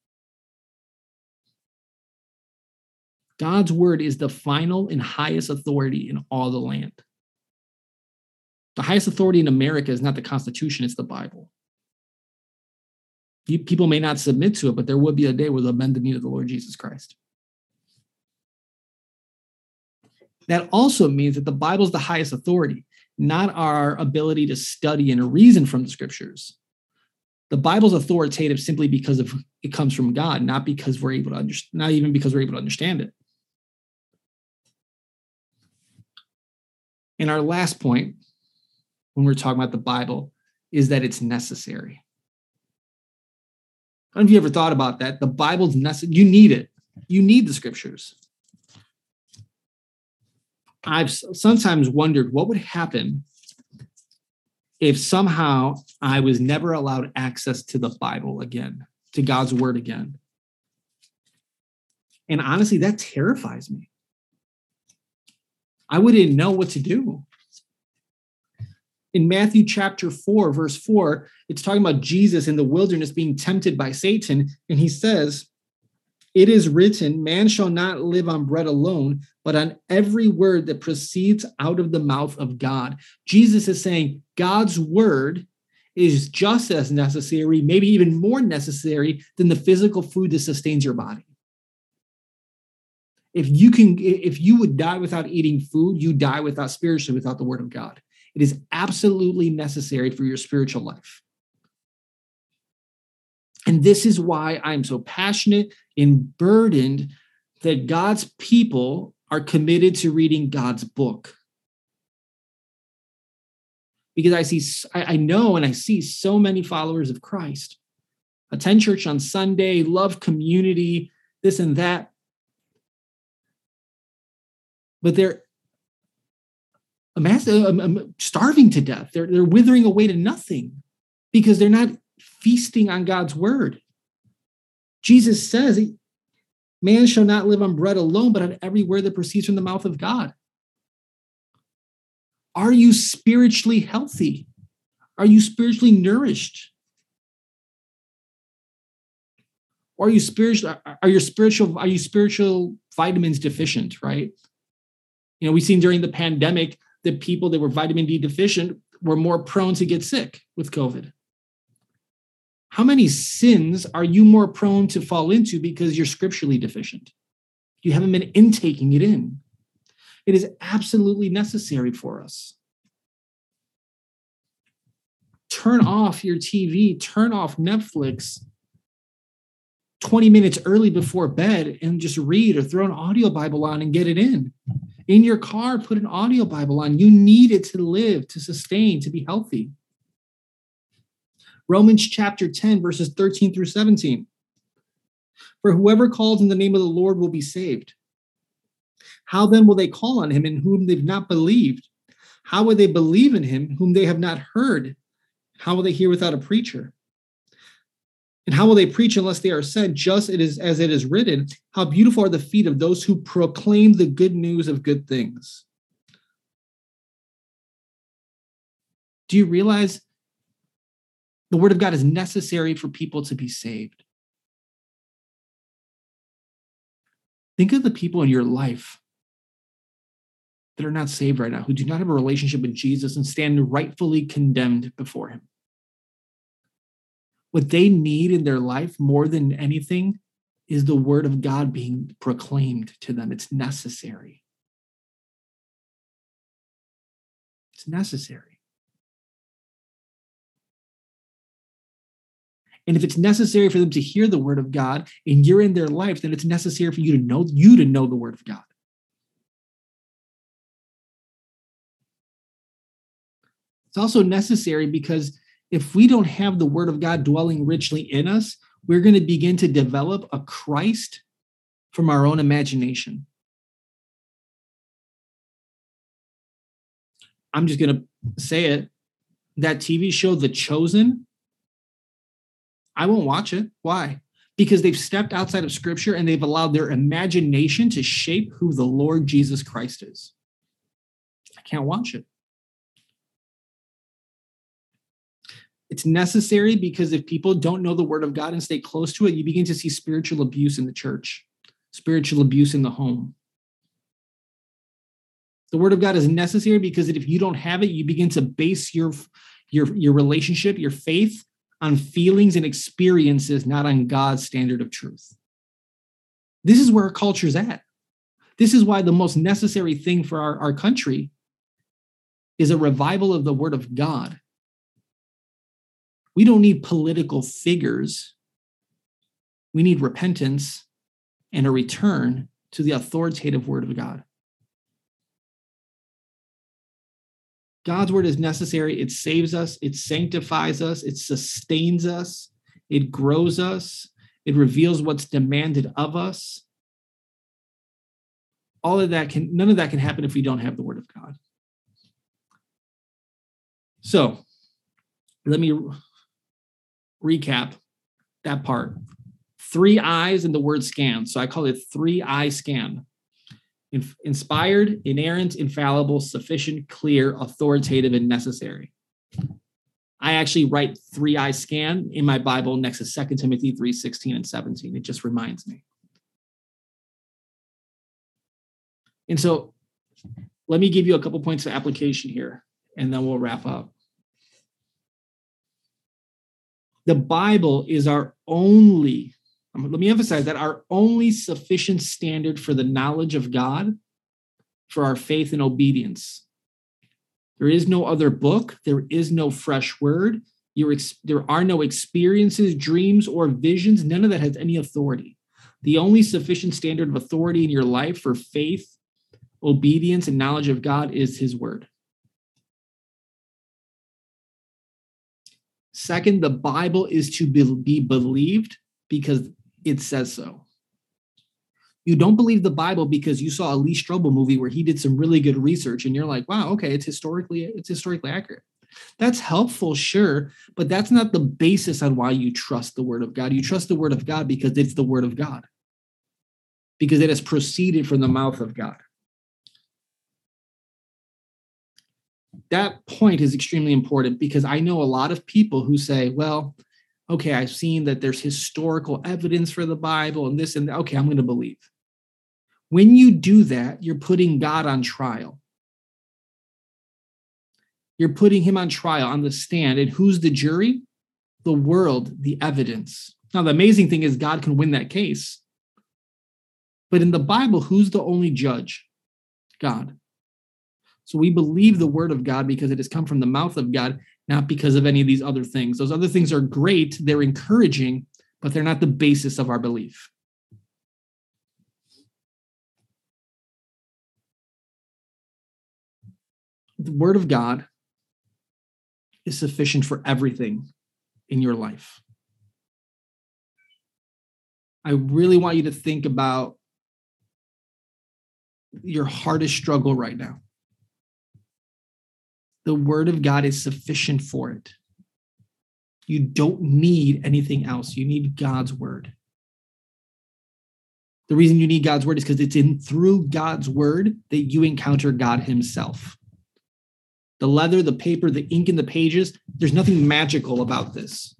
God's word is the final and highest authority in all the land. The highest authority in America is not the Constitution, it's the Bible. People may not submit to it, but there will be a day where they'll bend the knee to the Lord Jesus Christ. That also means that the Bible is the highest authority, not our ability to study and reason from the scriptures. The Bible's authoritative simply because of it comes from God, not because we're able to understand, not even because we're able to understand it. And our last point, when we're talking about the Bible, is that it's necessary. I don't know if you ever thought about that. The Bible's necessary. You need it. You need the scriptures. I've sometimes wondered what would happen if somehow I was never allowed access to the Bible again, to God's word again. And honestly, that terrifies me. I wouldn't know what to do. In Matthew chapter 4, verse 4, it's talking about Jesus in the wilderness being tempted by Satan. And he says, It is written, man shall not live on bread alone, but on every word that proceeds out of the mouth of God. Jesus is saying God's word is just as necessary, maybe even more necessary than the physical food that sustains your body if you can if you would die without eating food you die without spiritually without the word of god. It is absolutely necessary for your spiritual life. And this is why i'm so passionate and burdened that god's people are committed to reading god's book. Because i see i know and i see so many followers of christ. Attend church on sunday love community this and that but they're amass, um, um, starving to death. They're, they're withering away to nothing because they're not feasting on God's word. Jesus says, Man shall not live on bread alone, but on every word that proceeds from the mouth of God. Are you spiritually healthy? Are you spiritually nourished? Are you spiritual? Are your spiritual? Are you spiritual vitamins deficient? Right. You know, we've seen during the pandemic that people that were vitamin D deficient were more prone to get sick with COVID. How many sins are you more prone to fall into because you're scripturally deficient? You haven't been intaking it in. It is absolutely necessary for us. Turn off your TV, turn off Netflix 20 minutes early before bed and just read or throw an audio Bible on and get it in. In your car, put an audio Bible on. You need it to live, to sustain, to be healthy. Romans chapter 10, verses 13 through 17. For whoever calls in the name of the Lord will be saved. How then will they call on him in whom they've not believed? How will they believe in him whom they have not heard? How will they hear without a preacher? And how will they preach unless they are sent? Just it is as it is written, how beautiful are the feet of those who proclaim the good news of good things. Do you realize the word of God is necessary for people to be saved? Think of the people in your life that are not saved right now, who do not have a relationship with Jesus and stand rightfully condemned before him what they need in their life more than anything is the word of God being proclaimed to them. It's necessary. It's necessary. And if it's necessary for them to hear the word of God and you're in their life, then it's necessary for you to know you to know the word of God. It's also necessary because if we don't have the word of God dwelling richly in us, we're going to begin to develop a Christ from our own imagination. I'm just going to say it. That TV show, The Chosen, I won't watch it. Why? Because they've stepped outside of scripture and they've allowed their imagination to shape who the Lord Jesus Christ is. I can't watch it. It's necessary because if people don't know the word of God and stay close to it, you begin to see spiritual abuse in the church, spiritual abuse in the home. The word of God is necessary because if you don't have it, you begin to base your your your relationship, your faith on feelings and experiences, not on God's standard of truth. This is where our culture's at. This is why the most necessary thing for our, our country is a revival of the word of God we don't need political figures. We need repentance and a return to the authoritative word of God. God's word is necessary. It saves us, it sanctifies us, it sustains us, it grows us, it reveals what's demanded of us. All of that can, none of that can happen if we don't have the word of God. So let me recap that part. Three eyes in the word scan. So I call it three eye scan. In- inspired, inerrant, infallible, sufficient, clear, authoritative, and necessary. I actually write three eye scan in my Bible next to 2 Timothy 3 16 and 17. It just reminds me. And so let me give you a couple points of application here, and then we'll wrap up the Bible is our only, um, let me emphasize that our only sufficient standard for the knowledge of God, for our faith and obedience. There is no other book, there is no fresh word. Ex- there are no experiences, dreams, or visions. None of that has any authority. The only sufficient standard of authority in your life for faith, obedience, and knowledge of God is His Word. Second, the Bible is to be believed because it says so. You don't believe the Bible because you saw a Lee Strobel movie where he did some really good research and you're like, wow, okay, it's historically it's historically accurate. That's helpful, sure, but that's not the basis on why you trust the word of God. You trust the word of God because it's the word of God, because it has proceeded from the mouth of God. That point is extremely important because I know a lot of people who say, well, okay, I've seen that there's historical evidence for the Bible and this and that. Okay, I'm going to believe. When you do that, you're putting God on trial. You're putting him on trial on the stand. And who's the jury? The world, the evidence. Now, the amazing thing is, God can win that case. But in the Bible, who's the only judge? God. So we believe the word of God because it has come from the mouth of God, not because of any of these other things. Those other things are great, they're encouraging, but they're not the basis of our belief. The word of God is sufficient for everything in your life. I really want you to think about your hardest struggle right now. The word of God is sufficient for it. You don't need anything else. You need God's word. The reason you need God's word is because it's in through God's word that you encounter God Himself the leather, the paper, the ink in the pages. There's nothing magical about this.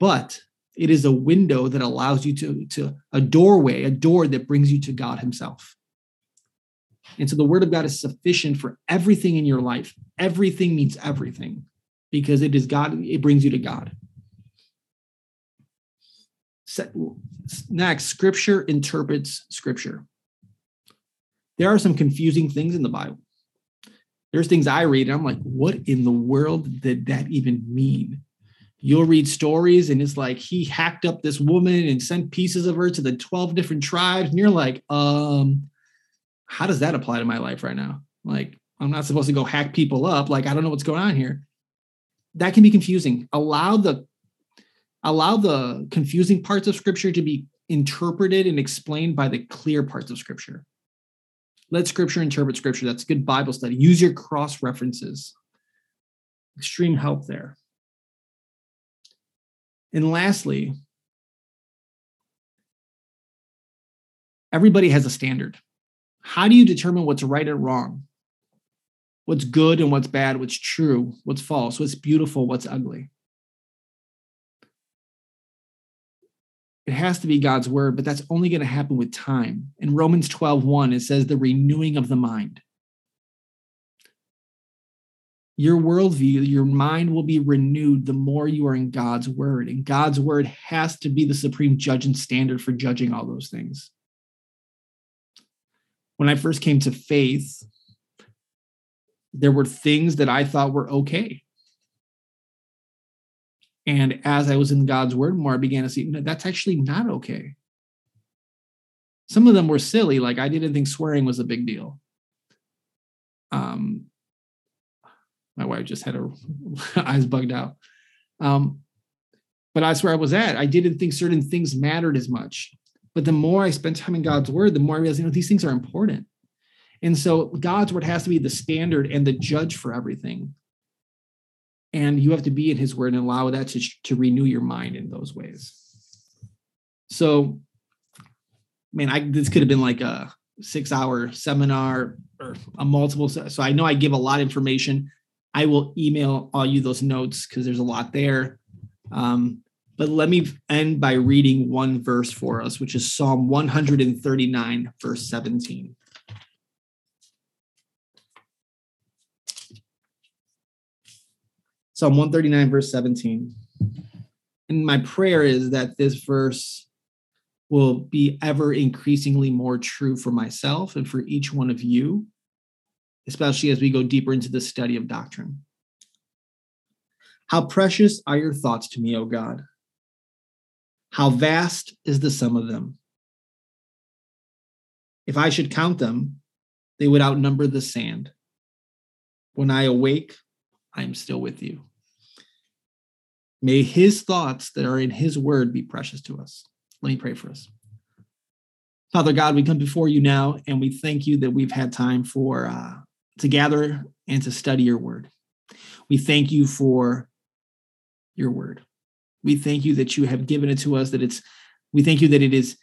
But it is a window that allows you to, to a doorway, a door that brings you to God Himself. And so the Word of God is sufficient for everything in your life. Everything means everything because it is God, it brings you to God. Next, Scripture interprets Scripture. There are some confusing things in the Bible there's things I read, and I'm like, what in the world did that even mean? You'll read stories, and it's like he hacked up this woman and sent pieces of her to the 12 different tribes. And you're like, um, how does that apply to my life right now? Like, I'm not supposed to go hack people up. Like, I don't know what's going on here. That can be confusing. Allow the allow the confusing parts of scripture to be interpreted and explained by the clear parts of scripture. Let scripture interpret scripture. That's good Bible study. Use your cross references. Extreme help there. And lastly, everybody has a standard. How do you determine what's right and wrong? What's good and what's bad? What's true? What's false? What's beautiful? What's ugly? it has to be God's word, but that's only going to happen with time. In Romans 12, 1, it says the renewing of the mind. Your worldview, your mind will be renewed the more you are in God's word. And God's word has to be the supreme judge and standard for judging all those things. When I first came to faith, there were things that I thought were okay. And as I was in God's word more, I began to see no, that's actually not okay. Some of them were silly, like I didn't think swearing was a big deal. Um, my wife just had her eyes bugged out. Um, but that's where I was at. I didn't think certain things mattered as much. But the more I spend time in God's word, the more I realize, you know, these things are important. And so God's word has to be the standard and the judge for everything. And you have to be in his word and allow that to, to renew your mind in those ways. So man i this could have been like a six hour seminar or a multiple so i know i give a lot of information. I will email all you those notes because there's a lot there. Um, but let me end by reading one verse for us which is psalm 139 verse 17 Psalm 139, verse 17. And my prayer is that this verse will be ever increasingly more true for myself and for each one of you, especially as we go deeper into the study of doctrine. How precious are your thoughts to me, O God! How vast is the sum of them! If I should count them, they would outnumber the sand. When I awake, I am still with you. May his thoughts that are in his word be precious to us. Let me pray for us. Father God, we come before you now and we thank you that we've had time for uh, to gather and to study your word. We thank you for your word. We thank you that you have given it to us, that it's, we thank you that it is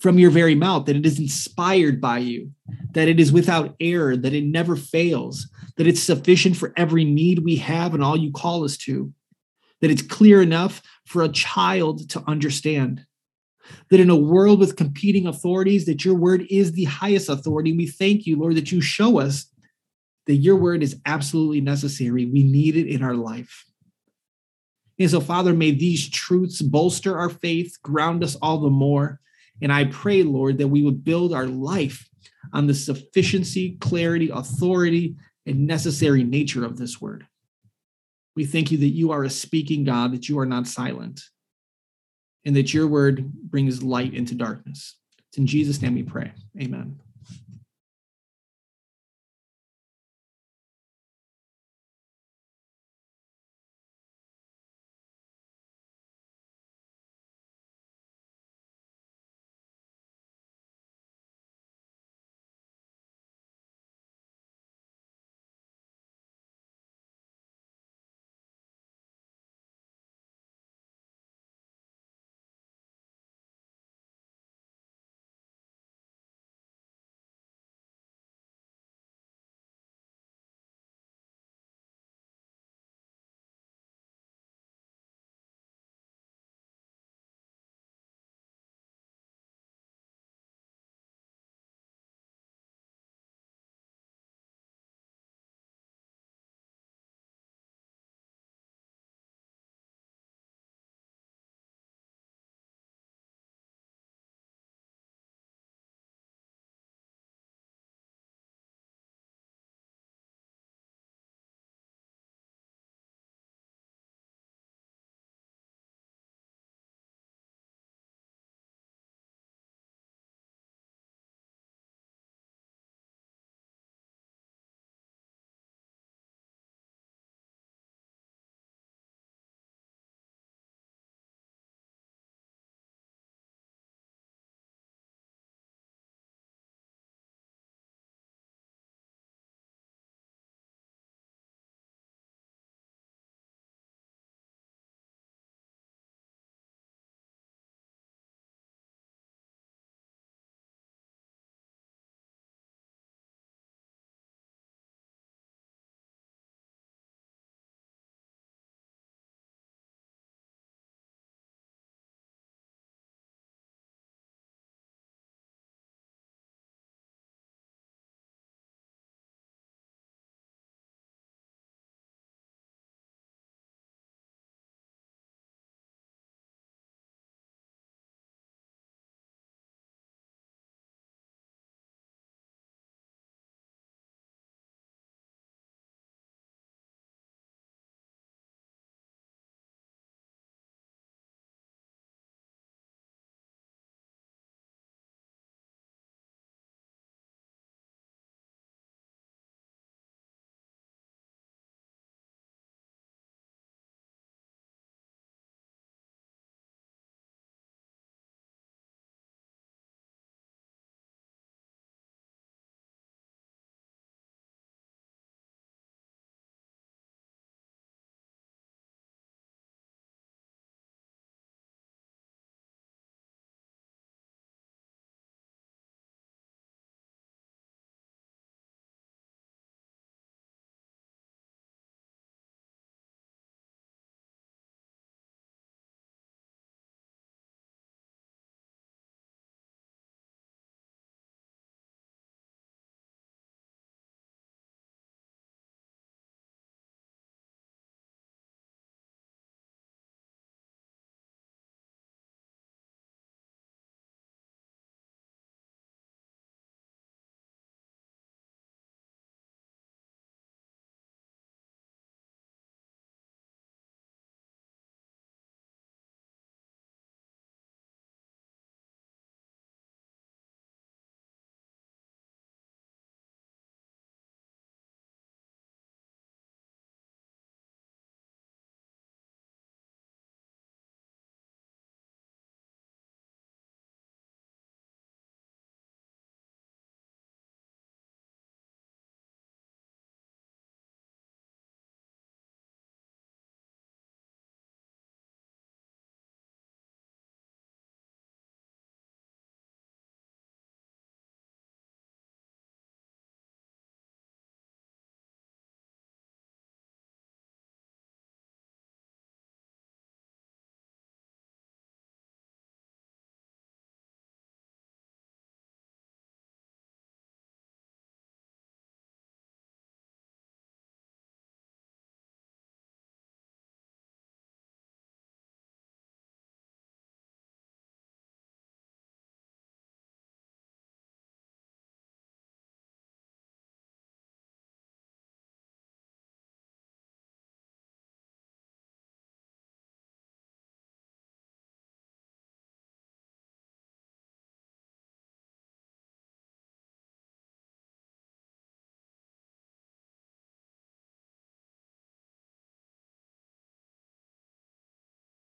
from your very mouth, that it is inspired by you, that it is without error, that it never fails, that it's sufficient for every need we have and all you call us to, that it's clear enough for a child to understand. That in a world with competing authorities, that your word is the highest authority. We thank you, Lord, that you show us that your word is absolutely necessary. We need it in our life. And so, Father, may these truths bolster our faith, ground us all the more. And I pray, Lord, that we would build our life on the sufficiency, clarity, authority, and necessary nature of this word. We thank you that you are a speaking God, that you are not silent, and that your word brings light into darkness. It's in Jesus' name we pray. Amen.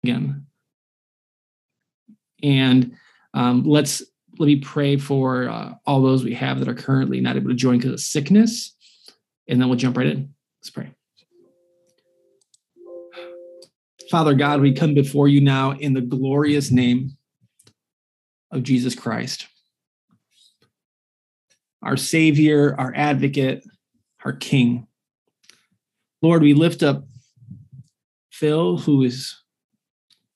Again. And um, let's let me pray for uh, all those we have that are currently not able to join because of sickness, and then we'll jump right in. Let's pray. Father God, we come before you now in the glorious name of Jesus Christ, our Savior, our advocate, our King. Lord, we lift up Phil, who is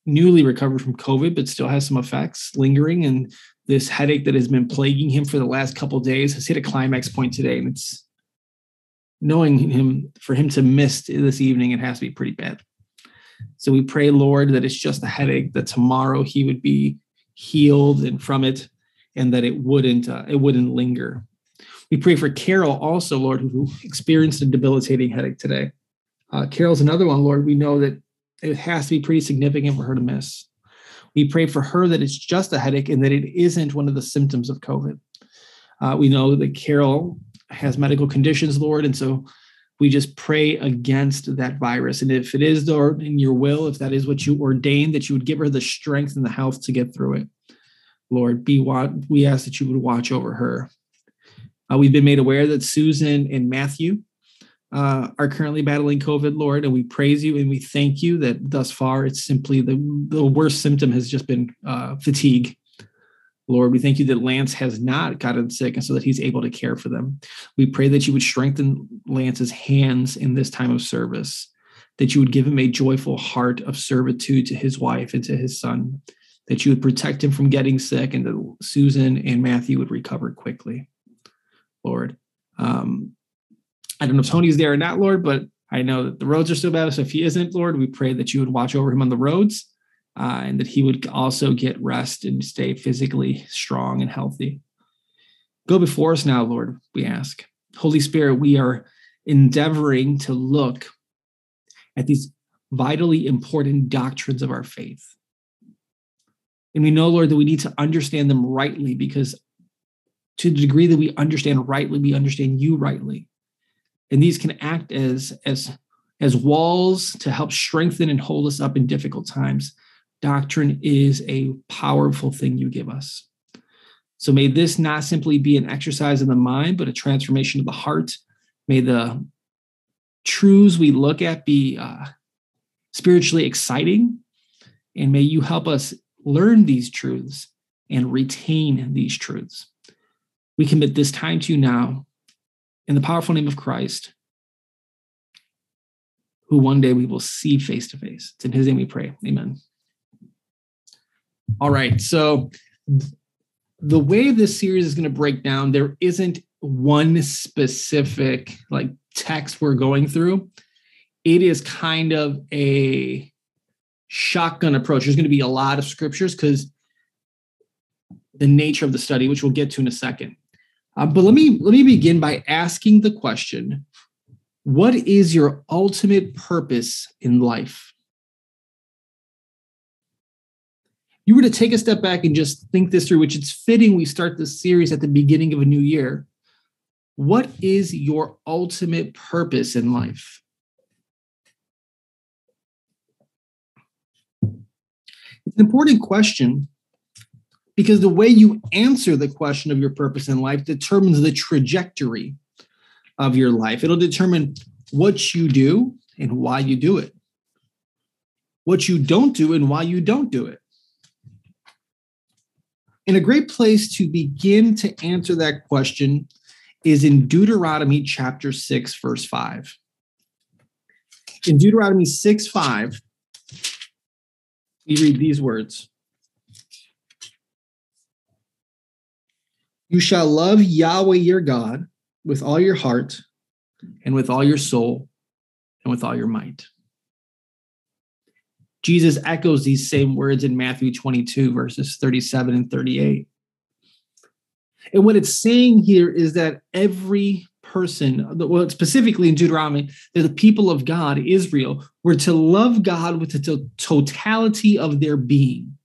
newly recovered from COVID, but still has some effects lingering. And this headache that has been plaguing him for the last couple days has hit a climax point today. And it's knowing him for him to miss this evening, it has to be pretty bad. So we pray, Lord, that it's just a headache, that tomorrow he would be healed and from it, and that it wouldn't uh, it wouldn't linger. We pray for Carol also, Lord, who experienced a debilitating headache today. Uh, Carol's another one, Lord. We know that it has to be pretty significant for her to miss. We pray for her that it's just a headache and that it isn't one of the symptoms of COVID. Uh, we know that Carol has medical conditions, Lord, and so we just pray against that virus. And if it is, Lord, in your will, if that is what you ordained, that you would give her the strength and the health to get through it. Lord, be what we ask that you would watch over her. Uh, we've been made aware that Susan and Matthew uh, are currently battling COVID, Lord, and we praise you and we thank you that thus far it's simply the, the worst symptom has just been uh, fatigue. Lord, we thank you that Lance has not gotten sick and so that he's able to care for them. We pray that you would strengthen Lance's hands in this time of service, that you would give him a joyful heart of servitude to his wife and to his son, that you would protect him from getting sick, and that Susan and Matthew would recover quickly. Lord, um, I don't know if Tony's there or not, Lord, but I know that the roads are still bad. So if he isn't, Lord, we pray that you would watch over him on the roads uh, and that he would also get rest and stay physically strong and healthy. Go before us now, Lord, we ask. Holy Spirit, we are endeavoring to look at these vitally important doctrines of our faith. And we know, Lord, that we need to understand them rightly because to the degree that we understand rightly, we understand you rightly and these can act as as as walls to help strengthen and hold us up in difficult times. Doctrine is a powerful thing you give us. So may this not simply be an exercise in the mind but a transformation of the heart. May the truths we look at be uh, spiritually exciting. And may you help us learn these truths and retain these truths. We commit this time to you now in the powerful name of Christ, who one day we will see face to face. It's in his name we pray. Amen. All right. So, the way this series is going to break down, there isn't one specific like text we're going through. It is kind of a shotgun approach. There's going to be a lot of scriptures because the nature of the study, which we'll get to in a second. Uh, but let me let me begin by asking the question: What is your ultimate purpose in life? You were to take a step back and just think this through, which it's fitting we start this series at the beginning of a new year. What is your ultimate purpose in life? It's an important question because the way you answer the question of your purpose in life determines the trajectory of your life. It'll determine what you do and why you do it, what you don't do and why you don't do it. And a great place to begin to answer that question is in Deuteronomy chapter 6, verse 5. In Deuteronomy 6 5, we read these words You shall love Yahweh your God with all your heart and with all your soul and with all your might. Jesus echoes these same words in Matthew 22, verses 37 and 38. And what it's saying here is that every person, well, specifically in Deuteronomy, that the people of God, Israel, were to love God with the totality of their being.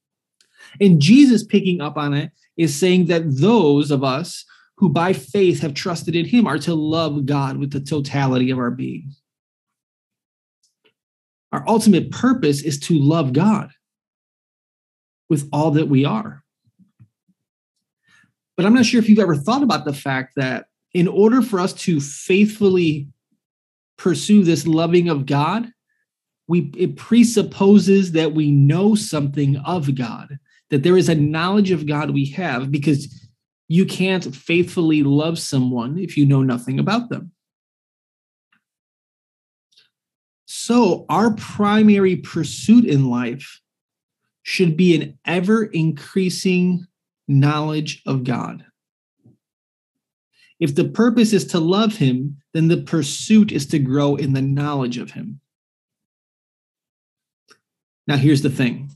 And Jesus picking up on it is saying that those of us who by faith have trusted in him are to love God with the totality of our being. Our ultimate purpose is to love God with all that we are. But I'm not sure if you've ever thought about the fact that in order for us to faithfully pursue this loving of God, we it presupposes that we know something of God, that there is a knowledge of God we have because you can't faithfully love someone if you know nothing about them. So, our primary pursuit in life should be an ever increasing knowledge of God. If the purpose is to love Him, then the pursuit is to grow in the knowledge of Him. Now, here's the thing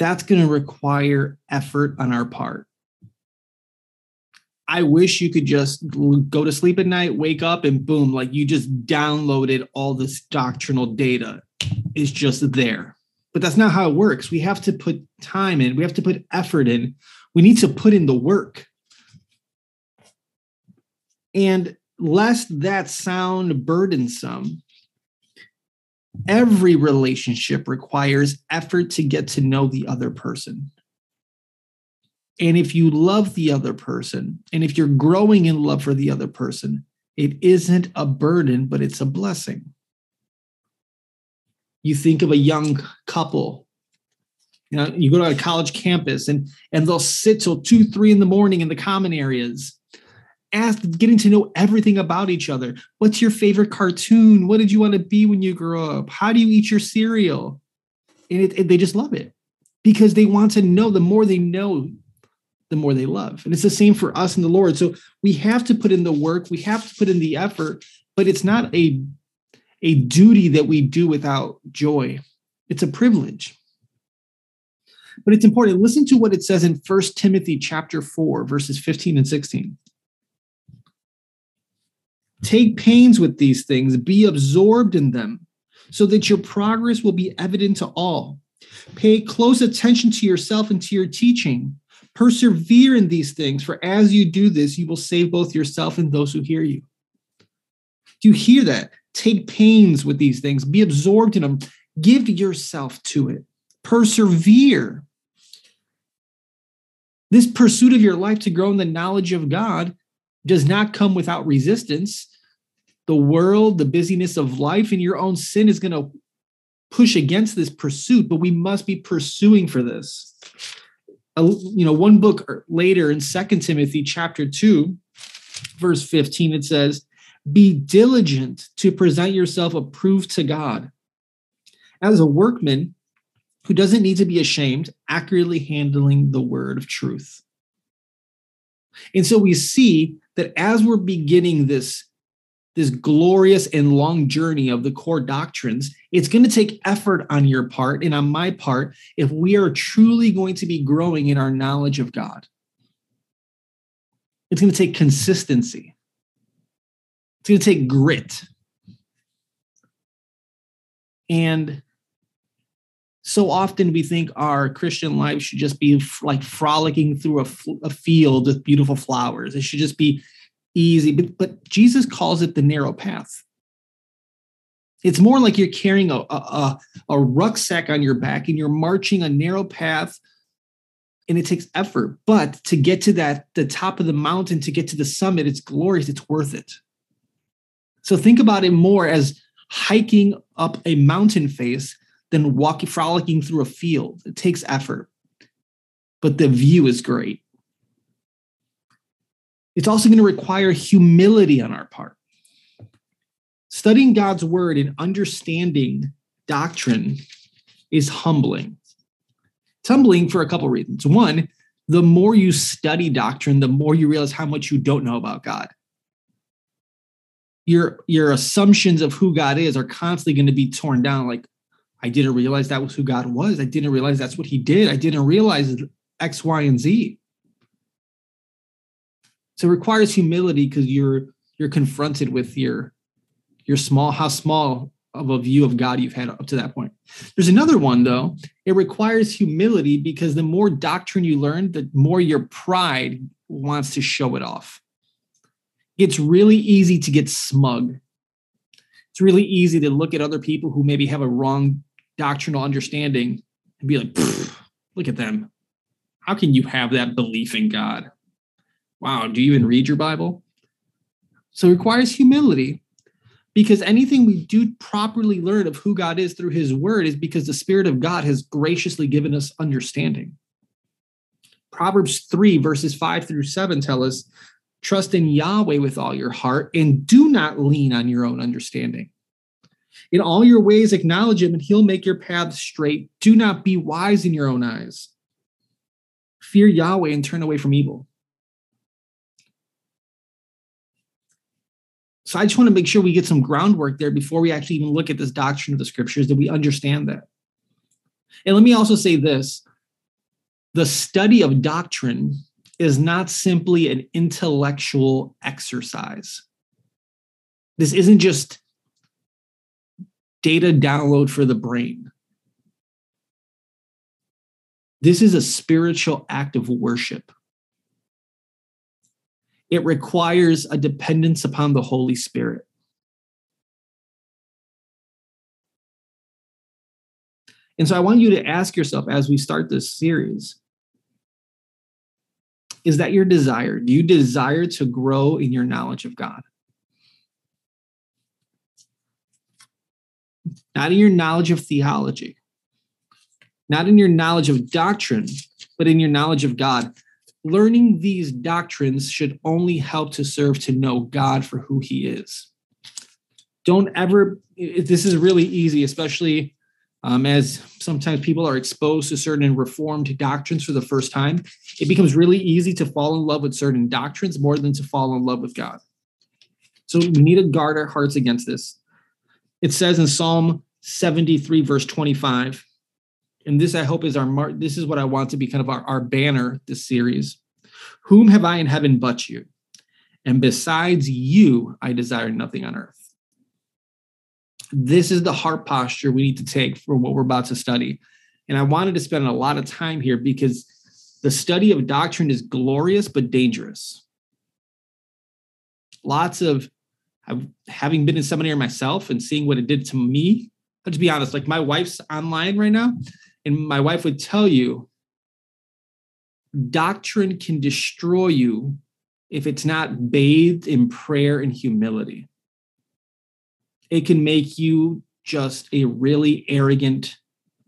that's going to require effort on our part. I wish you could just go to sleep at night, wake up, and boom, like you just downloaded all this doctrinal data. It's just there. But that's not how it works. We have to put time in, we have to put effort in, we need to put in the work. And lest that sound burdensome, every relationship requires effort to get to know the other person. And if you love the other person, and if you're growing in love for the other person, it isn't a burden, but it's a blessing. You think of a young couple, you know, you go to a college campus and and they'll sit till two, three in the morning in the common areas ask getting to know everything about each other. What's your favorite cartoon? What did you want to be when you grow up? How do you eat your cereal? And it, it, they just love it because they want to know. The more they know, the more they love. And it's the same for us and the Lord. So we have to put in the work, we have to put in the effort, but it's not a a duty that we do without joy. It's a privilege. But it's important. Listen to what it says in First Timothy chapter 4 verses 15 and 16. Take pains with these things, be absorbed in them, so that your progress will be evident to all. Pay close attention to yourself and to your teaching. Persevere in these things, for as you do this, you will save both yourself and those who hear you. Do you hear that? Take pains with these things, be absorbed in them, give yourself to it, persevere. This pursuit of your life to grow in the knowledge of God does not come without resistance. The world, the busyness of life, and your own sin is going to push against this pursuit, but we must be pursuing for this. you know, one book later in Second Timothy chapter 2, verse 15, it says, Be diligent to present yourself approved to God as a workman who doesn't need to be ashamed, accurately handling the word of truth. And so we see that as we're beginning this this glorious and long journey of the core doctrines, it's going to take effort on your part and on my part if we are truly going to be growing in our knowledge of God. It's going to take consistency, it's going to take grit. And so often we think our Christian life should just be like frolicking through a, a field with beautiful flowers. It should just be easy. But, but Jesus calls it the narrow path. It's more like you're carrying a, a, a rucksack on your back and you're marching a narrow path and it takes effort. But to get to that, the top of the mountain, to get to the summit, it's glorious, it's worth it. So think about it more as hiking up a mountain face than walking, frolicking through a field. It takes effort, but the view is great. It's also going to require humility on our part. Studying God's word and understanding doctrine is humbling. It's humbling for a couple of reasons. One, the more you study doctrine, the more you realize how much you don't know about God. Your, your assumptions of who God is are constantly going to be torn down. Like, I didn't realize that was who God was. I didn't realize that's what he did. I didn't realize X, Y, and Z. So it requires humility because you're you're confronted with your your small how small of a view of God you've had up to that point. There's another one though. It requires humility because the more doctrine you learn, the more your pride wants to show it off. It's really easy to get smug It's really easy to look at other people who maybe have a wrong doctrinal understanding and be like, look at them. How can you have that belief in God? Wow, do you even read your Bible? So it requires humility because anything we do properly learn of who God is through his word is because the Spirit of God has graciously given us understanding. Proverbs 3, verses 5 through 7 tell us trust in Yahweh with all your heart and do not lean on your own understanding. In all your ways, acknowledge him and he'll make your paths straight. Do not be wise in your own eyes. Fear Yahweh and turn away from evil. So I just want to make sure we get some groundwork there before we actually even look at this doctrine of the scriptures, that we understand that. And let me also say this the study of doctrine is not simply an intellectual exercise. This isn't just data download for the brain. This is a spiritual act of worship it requires a dependence upon the Holy Spirit. And so I want you to ask yourself as we start this series is that your desire? Do you desire to grow in your knowledge of God? Not in your knowledge of theology, not in your knowledge of doctrine, but in your knowledge of God learning these doctrines should only help to serve to know God for who he is. Don't ever, this is really easy, especially um, as sometimes people are exposed to certain reformed doctrines for the first time. It becomes really easy to fall in love with certain doctrines more than to fall in love with God. So we need to guard our hearts against this. It says in Psalm 73, verse 25, and this I hope is our mar- this is what I want to be kind of our, our banner this series. Whom have I in heaven but you? And besides you, I desire nothing on earth. This is the heart posture we need to take for what we're about to study. And I wanted to spend a lot of time here because the study of doctrine is glorious but dangerous. Lots of having been in seminary myself and seeing what it did to me. I'll just be honest, like my wife's online right now, and my wife would tell you doctrine can destroy you if it's not bathed in prayer and humility. It can make you just a really arrogant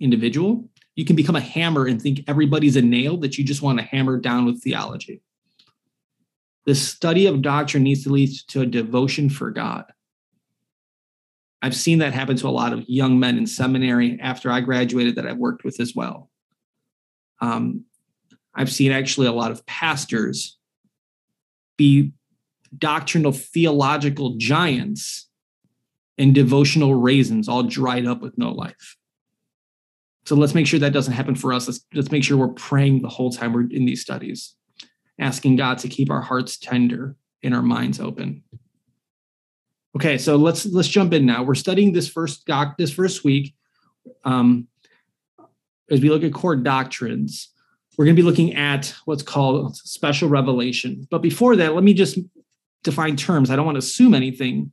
individual. You can become a hammer and think everybody's a nail that you just want to hammer down with theology. The study of doctrine needs to lead to a devotion for God. I've seen that happen to a lot of young men in seminary after I graduated that I've worked with as well. Um, I've seen actually a lot of pastors be doctrinal theological giants and devotional raisins all dried up with no life. So let's make sure that doesn't happen for us. Let's, let's make sure we're praying the whole time we're in these studies, asking God to keep our hearts tender and our minds open. Okay, so let's let's jump in now. We're studying this first doc this first week. Um, as we look at core doctrines, we're going to be looking at what's called special revelation. But before that, let me just define terms. I don't want to assume anything.